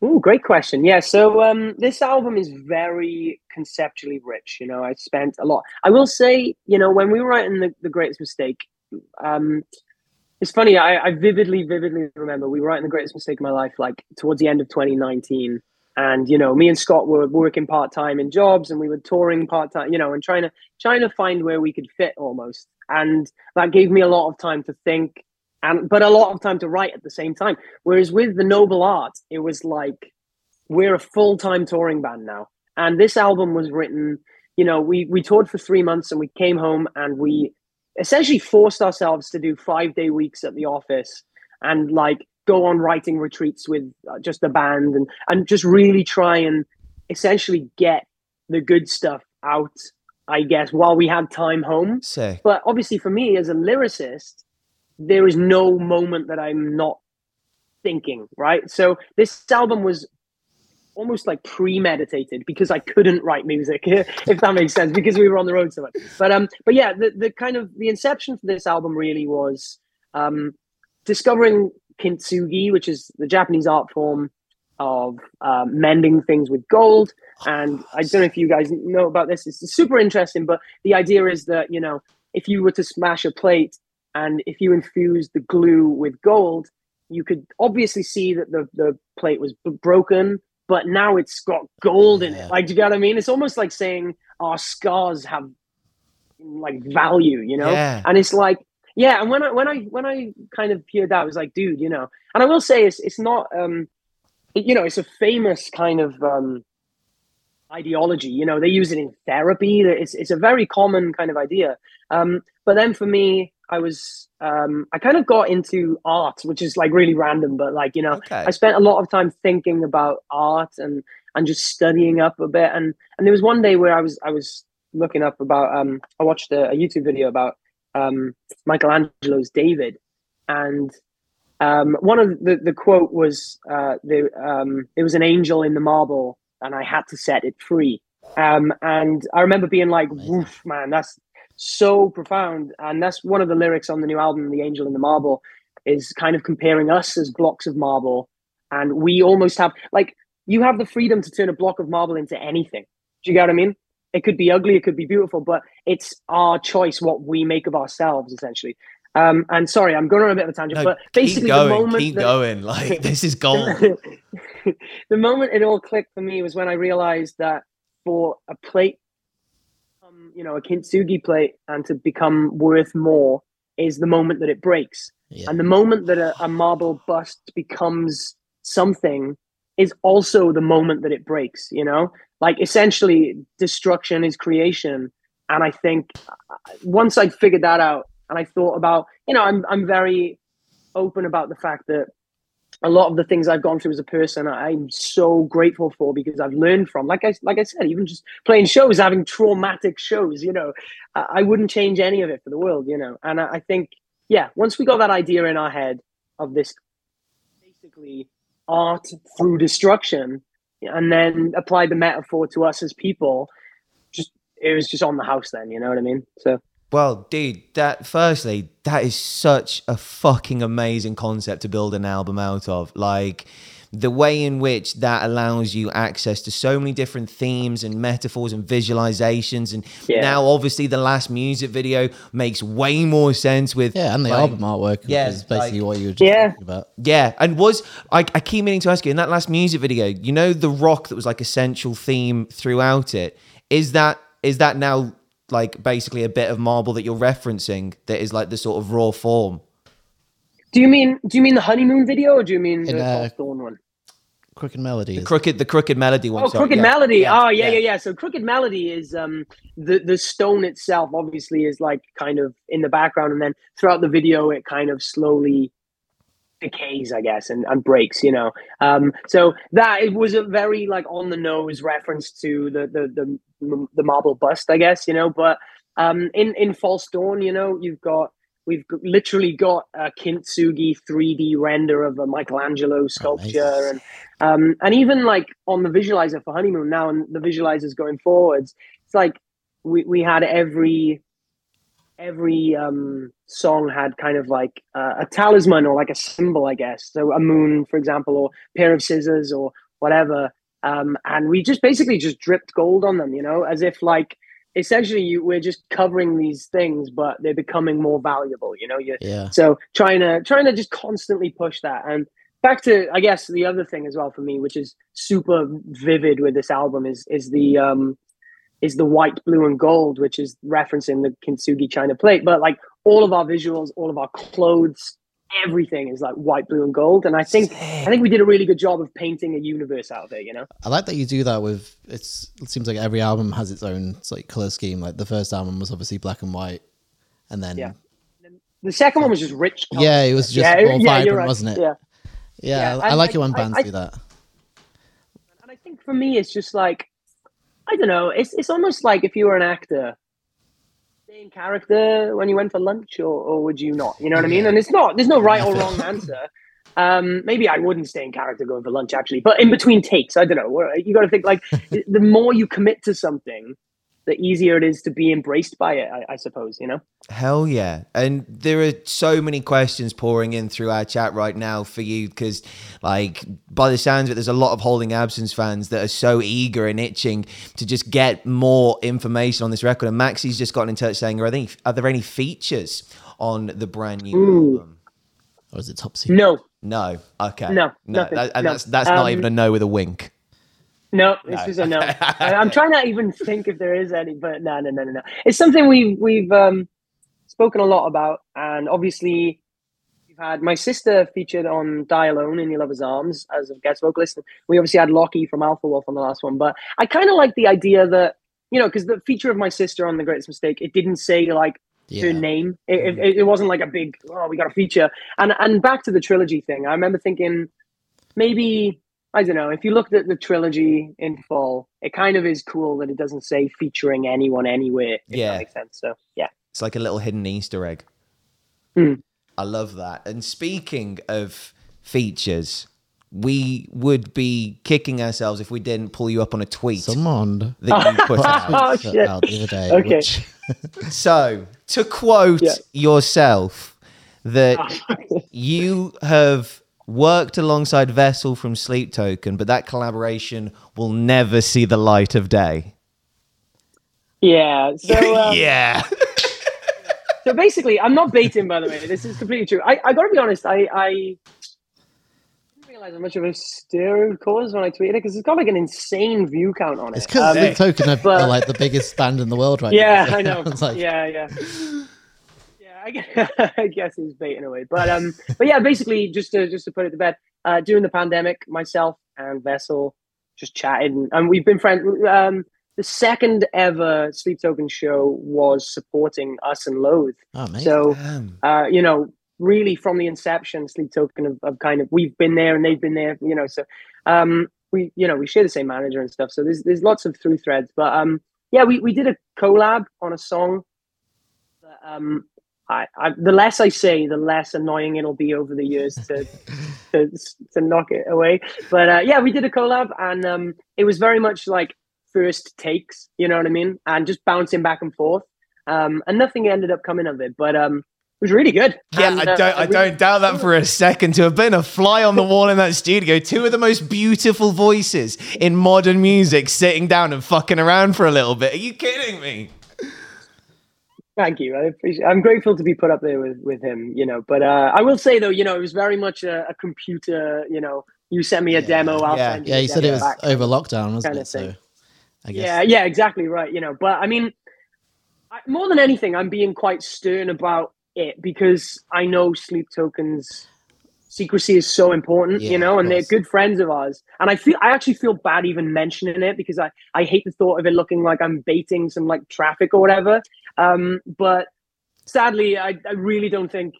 Oh, great question. Yeah, so um, this album is very conceptually rich. You know, I spent a lot. I will say, you know, when we were writing the, the Greatest Mistake, um, it's funny. I, I vividly, vividly remember we were writing the Greatest Mistake of my life, like towards the end of 2019. And you know, me and Scott were working part time in jobs, and we were touring part time. You know, and trying to trying to find where we could fit almost. And that gave me a lot of time to think and but a lot of time to write at the same time. Whereas with the Noble Art, it was like we're a full time touring band now, and this album was written. You know, we we toured for three months, and we came home, and we essentially forced ourselves to do five day weeks at the office, and like go on writing retreats with uh, just the band, and and just really try and essentially get the good stuff out. I guess while we had time home, Sick. but obviously for me as a lyricist there is no moment that i'm not thinking right so this album was almost like premeditated because i couldn't write music *laughs* if that makes sense because we were on the road so much. But um but yeah the, the kind of the inception for this album really was um discovering kintsugi which is the japanese art form of um, mending things with gold. And i don't know if you guys know about this it's super interesting but the idea is that you know if you were to smash a plate and if you infuse the glue with gold you could obviously see that the, the plate was b- broken but now it's got gold in Yeah. it like do you get what i mean? It's almost like saying our scars have like value you know? Yeah. and it's like yeah and when i when i when i kind of heard that i was like dude you know. And i will say it's it's not um it- you know it's a famous kind of um ideology you know. They use it in therapy. It's, it's a very common kind of idea um but then for me i was um i kind of got into art which is like really random but like you know Okay. I spent a lot of time thinking about art and and just studying up a bit. And and there was one day where I was I was looking up about um I watched a, a YouTube video about um Michelangelo's David, and um one of the the quote was uh the um it was an angel in the marble and I had to set it free. Um and I remember being like, woof, man, that's so profound. And that's one of the lyrics on the new album, The Angel in the Marble, is kind of comparing us as blocks of marble and we almost have like you have the freedom to turn a block of marble into anything do you get what i mean it could be ugly, it could be beautiful, but it's our choice what we make of ourselves, essentially. Um, and sorry, I'm going on a bit of a tangent, No, but basically, keep going, the moment keep that- going. Like *laughs* this is gold. *laughs* the moment it all clicked for me was when I realized that for a plate, you know, a kintsugi plate, and to become worth more is the moment that it breaks. Yeah. And the moment that a, a marble bust becomes something is also the moment that it breaks, you know? Like essentially, destruction is creation. And I think uh, once I figured that out and I thought about, you know, I'm, I'm very open about the fact that a lot of the things I've gone through as a person, I'm so grateful for because I've learned from. Like I, like I said, even just playing shows, having traumatic shows, you know, I, I wouldn't change any of it for the world, you know. And I, I think, yeah, once we got that idea in our head of this, basically art through destruction, and then applied the metaphor to us as people, just it was just on the house then. You know what I mean? So Well, dude, that firstly, that is such a fucking amazing concept to build an album out of. Like the way in which that allows you access to so many different themes and metaphors and visualizations. And Yeah. now, obviously, the last music video makes way more sense with Yeah, and the like- album artwork yeah, is basically like- what you were just Yeah. talking about. Yeah, and was I, I keep meaning to ask you in that last music video, you know the rock that was like a central theme throughout it. Is that is that now like basically a bit of marble that you're referencing that is like the sort of raw form? do you mean do you mean the honeymoon video or do you mean the In, uh, False Dawn one? Crooked Melody. The crooked the crooked melody one. Oh, sorry, Crooked yeah, Melody. oh, yeah, yeah, yeah. So Crooked Melody is um the the stone itself. Obviously, is like kind of in the background, and then throughout the video, it kind of slowly decays, I guess, and, and breaks. You know, um, so that it was a very like on the nose reference to the the the the marble bust, I guess. You know, but um, in in False Dawn, you know, you've got. We've literally got a kintsugi 3D render of a Michelangelo sculpture, and um, and even like on the visualizer for honeymoon now and the visualizers going forwards it's like we, we had every every um song had kind of like uh, a talisman or like a symbol i guess. So a moon for example or pair of scissors or whatever. Um and we just basically just dripped gold on them you know as if like essentially you, we're just covering these things but they're becoming more valuable you know you Yeah. so trying to trying to just constantly push that. And back to i guess the other thing as well for me which is super vivid with this album is is the um is the white blue and gold which is referencing the kintsugi china plate but like all of our visuals all of our clothes everything is like white blue and gold and i think i think we did a really good job of painting a universe out of it you know I like that you do that with it's it seems like every album has its own like color scheme. Like the first album was obviously black and white. And then Yeah. yeah, the second one was just rich colors. it was just yeah, more yeah, vibrant, right. wasn't it? yeah Yeah, Yeah, I, I like like, it when I- bands I- do that. And I think for me, it's just like, I don't know. It's it's almost like if you were an actor, stay in character when you went for lunch, or, or would you not? You know what I mean? And it's not. There's no right or wrong answer. Um, maybe I wouldn't stay in character going for lunch actually, but in between takes, I don't know. You got to think like *laughs* the more you commit to something, the easier it is to be embraced by it. I, I suppose you know. Hell yeah. And there are so many questions pouring in through our chat right now for you because, like, by the sounds of it, there's a lot of Holding Absence fans that are so eager and itching to just get more information on this record. And Maxie's just gotten in touch saying, Are there any, are there any features on the brand new Ooh. album? Or is it top secret? No, No. Okay. No, No. nothing. That- and No. that's, that's not Um, even a no with a wink. No, it's No. just a no. *laughs* I'm trying to even think if there is any, but no, no, no, no, no. It's something we've we've um, spoken a lot about, and obviously we've had my sister featured on Die Alone in Your Lover's Arms as a guest vocalist. We obviously had Lochie from Alpha Wolf on the last one, but I kind of like the idea that you know because the feature of my sister on The Greatest Mistake, it didn't say like her name. It, it, it wasn't like a big oh we got a feature. And and back to the trilogy thing, I remember thinking maybe I don't know if you looked at the trilogy in full, it kind of is cool that it doesn't say featuring anyone anywhere. If Yeah. that makes sense. So yeah, It's like a little hidden Easter egg. Hmm. I love that. And speaking of features, we would be kicking ourselves if we didn't pull you up on a tweet Someone that you put *laughs* out. Oh, shit. out the other day. Okay. Which, *laughs* So, to quote Yeah. yourself, that *laughs* you have worked alongside Vessel from Sleep Token, but that collaboration will never see the light of day. Yeah. So *laughs* um, yeah. so basically, I'm not baiting. By the way, this is completely true. I, I got to be honest. I I didn't realize how much of a stir it caused when I tweeted it because it's got like an insane view count on it. It's because Um, Sleep Token are, but- are like the biggest band in the world right yeah, now. I know. *laughs* like, yeah, yeah. I guess, *laughs* I guess he's baiting away, but um, but yeah, basically, just to just to put it to bed, uh, during the pandemic, myself and Vessel just chatted, and, and we've been friends. Um, the second ever Sleep Token show was supporting us and Loathe. oh. So uh, you know, really from the inception, Sleep Token have, have kind of we've been there and they've been there, you know. So um, we you know we share the same manager and stuff. So there's there's lots of through threads, but um, yeah, we we did a collab on a song. That, um, I, I the less I say, the less annoying it'll be over the years to *laughs* to, to knock it away. But uh, yeah, we did a collab, and um, it was very much like first takes, you know what I mean, and just bouncing back and forth. Um, and nothing ended up coming of it, but um, it was really good. Yeah, And, I uh, don't. I really- don't doubt that for a second. To have been a fly on the wall in that studio, two of the most beautiful voices in modern music, sitting down and fucking around for a little bit. Are you kidding me? Thank you. I appreciate. I'm grateful to be put up there with with him. You know, but uh, I will say though, you know, it was very much a, a computer. You know, you sent me a demo. I'll Yeah. send you yeah, you said it was back. over lockdown, wasn't it? So. I guess. Yeah, yeah, exactly right. You know, but I mean, I, more than anything, I'm being quite stern about it because I know Sleep Tokens secrecy is so important, Yeah, you know, and they're good friends of ours. And I feel I actually feel bad even mentioning it because I I hate the thought of it looking like I'm baiting some like traffic or whatever. Um, but sadly, I, I really don't think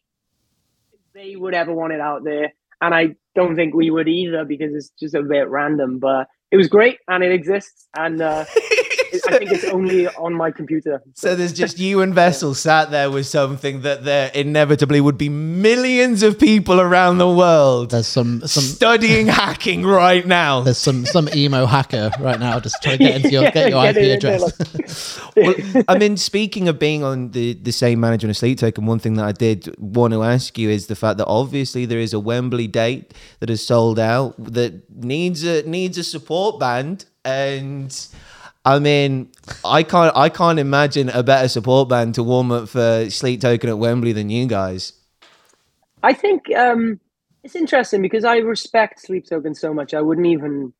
they would ever want it out there, and I don't think we would either because it's just a bit random. But it was great, and it exists, and uh, *laughs* I think it's only on my computer. So there's just you and Vessel sat there with something that there inevitably would be millions of people around the world There's some some studying hacking right now. there's some some emo hacker right now just trying to get into your Yeah, get your get IP it in there, address. *laughs* well, I mean, speaking of being on the, the same manager and a sleep token, one thing that I did want to ask you is the fact that obviously there is a Wembley date that is sold out that needs a needs a support band, and I mean, I can't I can't imagine a better support band to warm up for Sleep Token at Wembley than you guys. I think um, it's interesting because I respect Sleep Token so much. I wouldn't even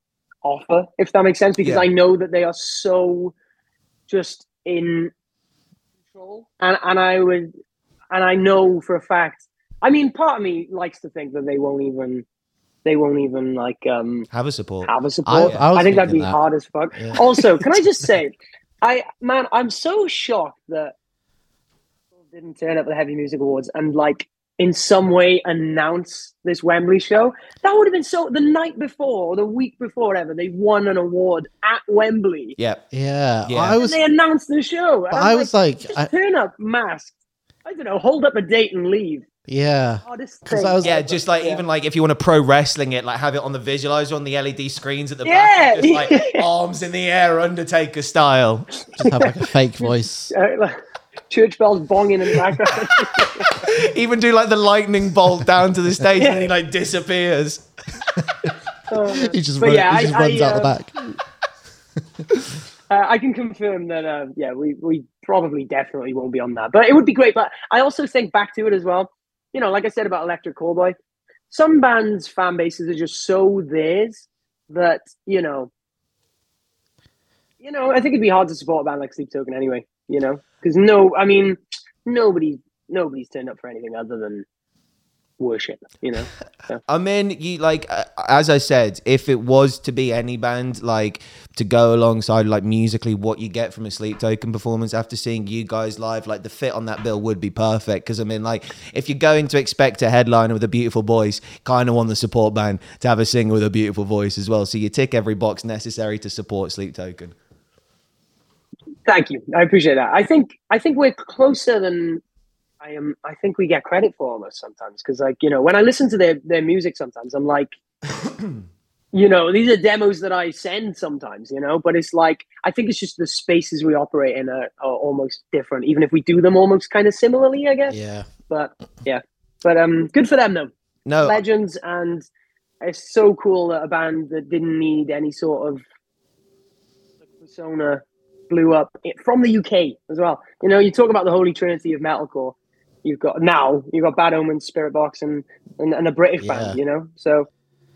offer, if that makes sense, because Yeah. I know that they are so just in control, and and I would, and I know for a fact. I mean, part of me likes to think that they won't even, they won't even like um Have a support. have a support. I was I, think that'd be that. hard as fuck. Yeah. Also, can I just *laughs* say, I man, I'm so shocked that didn't turn up at the Heavy Music Awards and like in some way announce this Wembley show. That would have been so. The night before or the week before, whatever, they won an award at Wembley. Yeah. Yeah, Yeah. I was they announced the show. I'm I was like, just I, turn up masked. I don't know, hold up a date and leave. Yeah, Hardest 'Cause thing. I was- Yeah, just like Yeah. even like if you want to pro wrestling it, like have it on the visualizer on the LED screens at the Yeah. back, just like *laughs* arms in the air, Undertaker style. just have like a fake *laughs* voice. Church bells bonging in the background. *laughs* Even do like the lightning bolt down to the stage and then he like disappears. Uh, He just, run, yeah, he just I- runs I, out the uh, back. Uh, I can confirm that, uh, yeah, we, we probably definitely won't be on that. But it would be great. But I also think back to it as well. You know, like I said about Electric Callboy, some bands' fan bases are just so theirs that, you know, you know, I think it'd be hard to support a band like Sleep Token anyway, you know, because no, I mean, nobody, nobody's turned up for anything other than worship, you know. So, I mean, you like uh, as I said, if it was to be any band, like to go alongside like musically what you get from a Sleep Token performance after seeing you guys live, like the fit on that bill would be perfect. Because I mean, like if you're going to expect a headliner with a beautiful voice, kind of want the support band to have a singer with a beautiful voice as well. So you tick every box necessary to support Sleep Token. thank you. I appreciate that. I think I think we're closer than I am. I think we get credit for almost sometimes because, like, you know, when I listen to their their music, sometimes I'm like, *coughs* you know, these are demos that I send sometimes, you know. But it's like I think it's just the spaces we operate in are, are almost different, even if we do them almost kind of similarly, I guess. Yeah, But yeah, but um, good for them though. No, Legends, and it's so cool that a band that didn't need any sort of persona blew up from the UK as well. You know, you talk about the holy trinity of metalcore. You've got now you've got Bad Omens, Spiritbox, and and, and a British Yeah. band. You know, so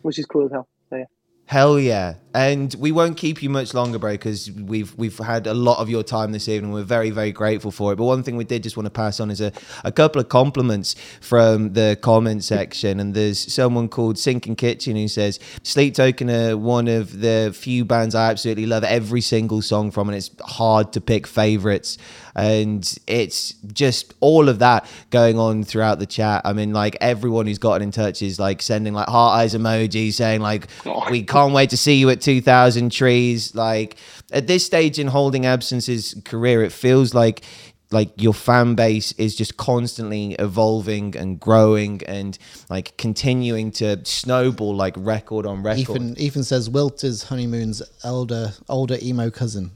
which is cool as hell. So, yeah. Hell yeah! And we won't keep you much longer, bro, because we've we've had a lot of your time this evening. We're very very grateful for it. But one thing we did just want to pass on is a, a couple of compliments from the comment section. And there's someone called Sinking Kitchen who says Sleep Token are one of the few bands I absolutely love every single song from, and it's hard to pick favorites. And it's just all of that going on throughout the chat. I mean, like everyone who's gotten in touch is like sending like heart eyes emojis, saying like oh. we can't wait to see you at 2000 trees like at this stage in holding absence's career it feels like like your fan base is just constantly evolving and growing and like continuing to snowball like record on record Ethan Ethan says Wilt is Honeymoon's elder older emo cousin.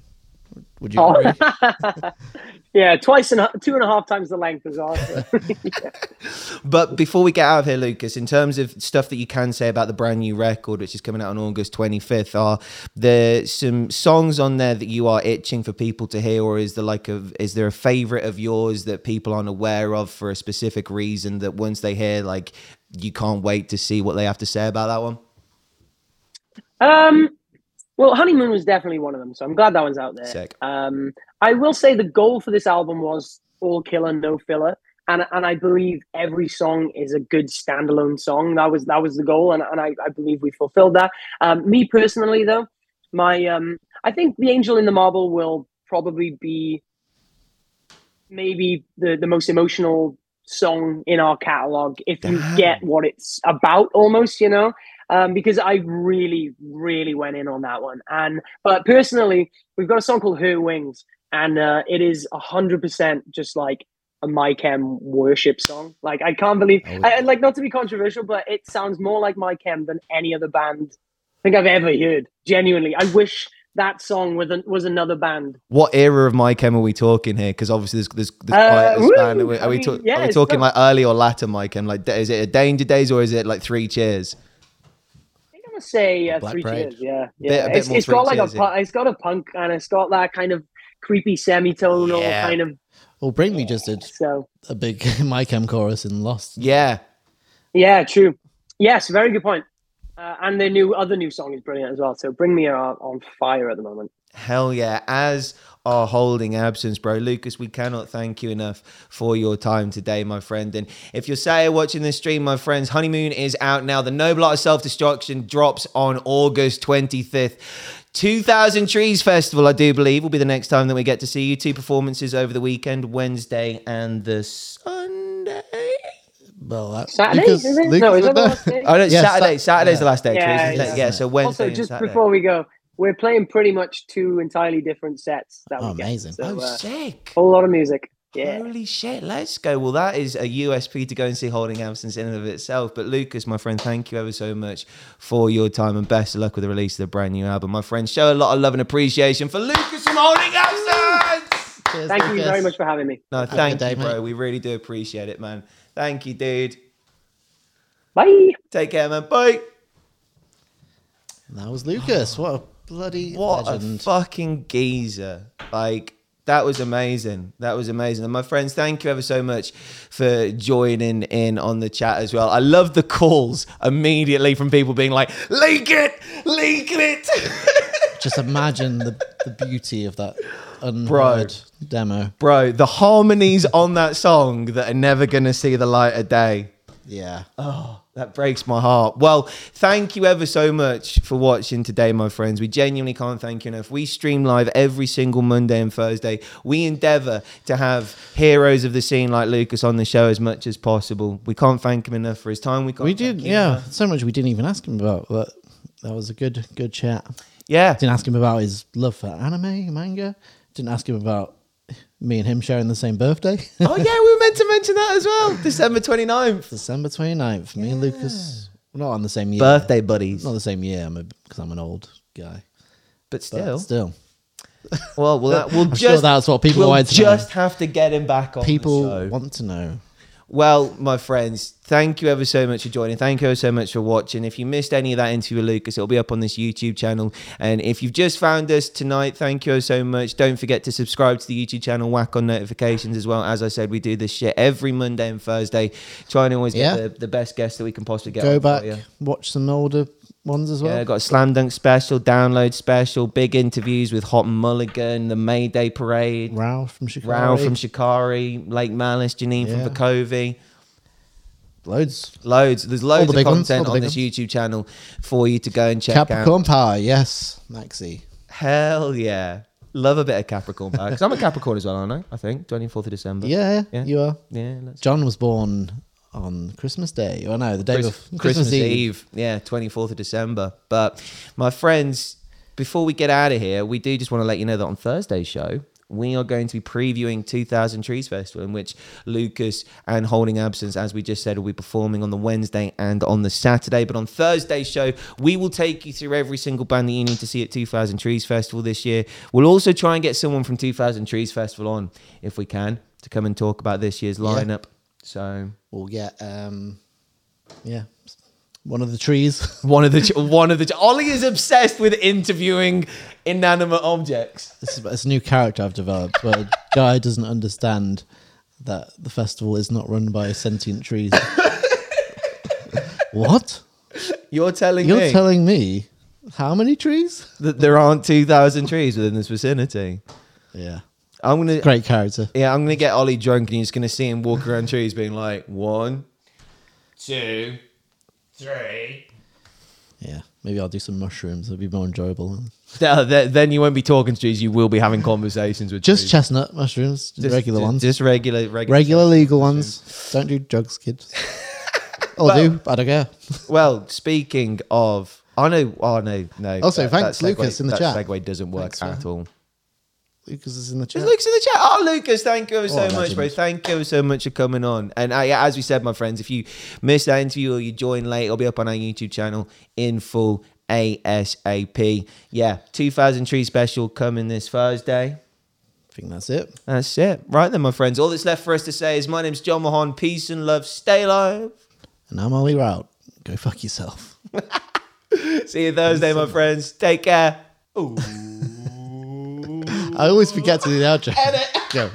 Would you Oh. agree? *laughs* Yeah, twice and two and a half times the length as well. so. But before we get out of here, Lucas, in terms of stuff that you can say about the brand new record, which is coming out on August 25th, are there some songs on there that you are itching for people to hear, or is there like a is there a favorite of yours that people aren't aware of for a specific reason that once they hear, like you can't wait to see what they have to say about that one? Um, well, Honeymoon was definitely one of them, so I'm glad that one's out there. Sick. Um, I will say the goal for this album was all killer, no filler, and and I believe every song is a good standalone song. That was that was the goal, and, and I, I believe we fulfilled that. Um, me personally, though, my um, I think the Angel in the Marble will probably be maybe the the most emotional song in our catalog if you get what it's about almost you know um, because I really, really went in on that one. And but personally, we've got a song called "Her Wings," and uh, it is hundred percent just like a MyChem worship song. Like I can't believe, Oh, I, like not to be controversial, but it sounds more like MyChem than any other band I think I've ever heard. Genuinely, I wish that song was an, was another band. What era of My Chem are we talking here? Because obviously there's there's, there's Uh, quite a woo! span. Are we, are we, mean, yeah, are we talking not- like early or latter My Chem? Like is it a Danger Days or is it like Three Cheers? I think I'm gonna say uh, three Parade. cheers. Yeah, yeah. bit it's, it's got Three like a Cheers, pu- it's got a punk and it's got that kind of creepy semitonal Yeah. kind of. Well, Bring Me just did So a big *laughs* My Chem chorus in Lost. Yeah. Yeah, true. Yes, very good point. Uh, and the new other new song is brilliant as well. So Bring Me are on fire at the moment. Hell yeah. As are holding absence, bro. Lucas, we cannot thank you enough for your time today, my friend. And if you're sat here watching this stream, my friends, Honeymoon is out now. The Noble Art of Self Destruction drops on August 25th. 2000 Trees Festival, I do believe, will be the next time that we get to see you. Two performances over the weekend, Wednesday and the Sunday. Well, that, Saturday, Lucas, is it? Lucas no, is would that the last day? Oh, no, it's Yeah, Saturday. Sat- Saturday's yeah. the last day. Yeah, Trees, yeah. yeah, so Wednesday Also, just Saturday. before we go, we're playing pretty much two entirely different sets that Oh, amazing. So, oh, uh, sick. a whole lot of music. Yeah. Holy shit, let's go. Well, that is a USP to go and see Holding Absence in and of itself. But Lucas, my friend, thank you ever so much for your time and best of luck with the release of the brand new album. My friend, show a lot of love and appreciation for Lucas from Holding Absence. Cheers, Thank you very much for having me. No, a thank good you, day, bro. mate. We really do appreciate it, man. Thank you, dude. Bye. Take care, man. Bye. That was Lucas. What a bloody What legend. a fucking geezer. Like, that was amazing. That was amazing. And my friends, thank you ever so much for joining in on the chat as well. I love the calls immediately from people being like, leak it, leak it. *laughs* Just imagine the, the beauty of that unheard demo. Bro, the harmonies on that song that are never going to see the light of day. Yeah. Oh, that breaks my heart. Well, thank you ever so much for watching today, my friends. We genuinely can't thank you enough. We stream live every single Monday and Thursday. We endeavor to have heroes of the scene like Lucas on the show as much as possible. We can't thank him enough for his time. We can't We did, yeah. enough. So much we didn't even ask him about, but that was a good, good chat. Yeah. Didn't ask him about his love for anime, manga. Didn't ask him about me and him sharing the same birthday. oh, yeah, we were meant to mention that as well. December 29th. December 29th. Me and Lucas, we're not on the same year. Birthday buddies. Not the same year, because I'm an old guy. But But still. still. Well, well that, we'll I'm just, sure that's what people we'll wanted to know. just have to get him back on the People show. want to know. Well, my friends, thank you ever so much for joining. Thank you ever so much for watching. If you missed any of that interview with Lucas, it'll be up on this YouTube channel. And if you've just found us tonight, thank you so much. Don't forget to subscribe to the YouTube channel, whack on notifications as well. As I said, we do this shit every Monday and Thursday, trying to always get the, the best guests that we can possibly get. Go back, watch some older ones as well. Yeah, got a slam dunk special, download special, big interviews with Hot Mulligan, the Mayday Parade, Ralph from Chicago. Rou from Shikari, Lake Malice, Janine Yeah. from Vukovi. Loads. Loads. There's loads the of content on this ones. YouTube channel for you to go and check Capricorn out. Pie, yes. Maxi. Hell yeah. Love a bit of Capricorn Power. Because I'm a Capricorn as well, aren't I? I think. 24th of December. Yeah, Yeah. you are. Yeah. Jon was born on Christmas Day. Oh no, the day Chris- before Christmas, Eve. Yeah, 24th of December. But my friends, before we get out of here, we do just want to let you know that on Thursday's show, we are going to be previewing 2000 Trees Festival, in which Lucas and Holding Absence, as we just said, will be performing on the Wednesday and on the Saturday. But on Thursday's show, we will take you through every single band that you need to see at 2000 Trees Festival this year. We'll also try and get someone from 2000 Trees Festival on, if we can, to come and talk about this year's lineup. So We'll get um yeah. One of the trees. *laughs* One of the one of the Ollie is obsessed with interviewing inanimate objects. this is it's a new character I've developed where guy doesn't understand that the festival is not run by sentient trees. *laughs* what? You're telling You're me telling me how many trees? that there aren't two thousand trees within this vicinity. Yeah. I'm gonna Great character. yeah, I'm gonna get Ollie drunk and you're gonna see him walk around trees being like one, two, three. Yeah. Maybe I'll do some mushrooms. It'll be more enjoyable. *laughs* Then you won't be talking to trees. You will be having conversations with Just trees. chestnut mushrooms, Just- regular just- ones. Just regular, regular. regular legal ones. Don't do drugs, kids. *laughs* Or Well- do, I don't care. *laughs* Well, speaking of, I know. Oh no, no. Also, thanks, segue- Lucas, in the that chat. segue doesn't work Thanks, man. at all. Lucas is in the chat. Is Lucas in the chat? Oh, Lucas, thank you so Oh, much, bro. Thank you so much for coming on. And uh, yeah, as we said, my friends, if you missed that interview or you joined late, it'll be up on our YouTube channel in full ASAP. Yeah, 2000 Tree Special coming this Thursday. I think that's it. That's it. Right then, my friends. All that's left for us to say is my name's Jon Mahon. Peace and love. Stay alive. And I'm Ollie Rout. Go fuck yourself. *laughs* See you Thursday, my friends. Take care. I always forget to do the outro. Go.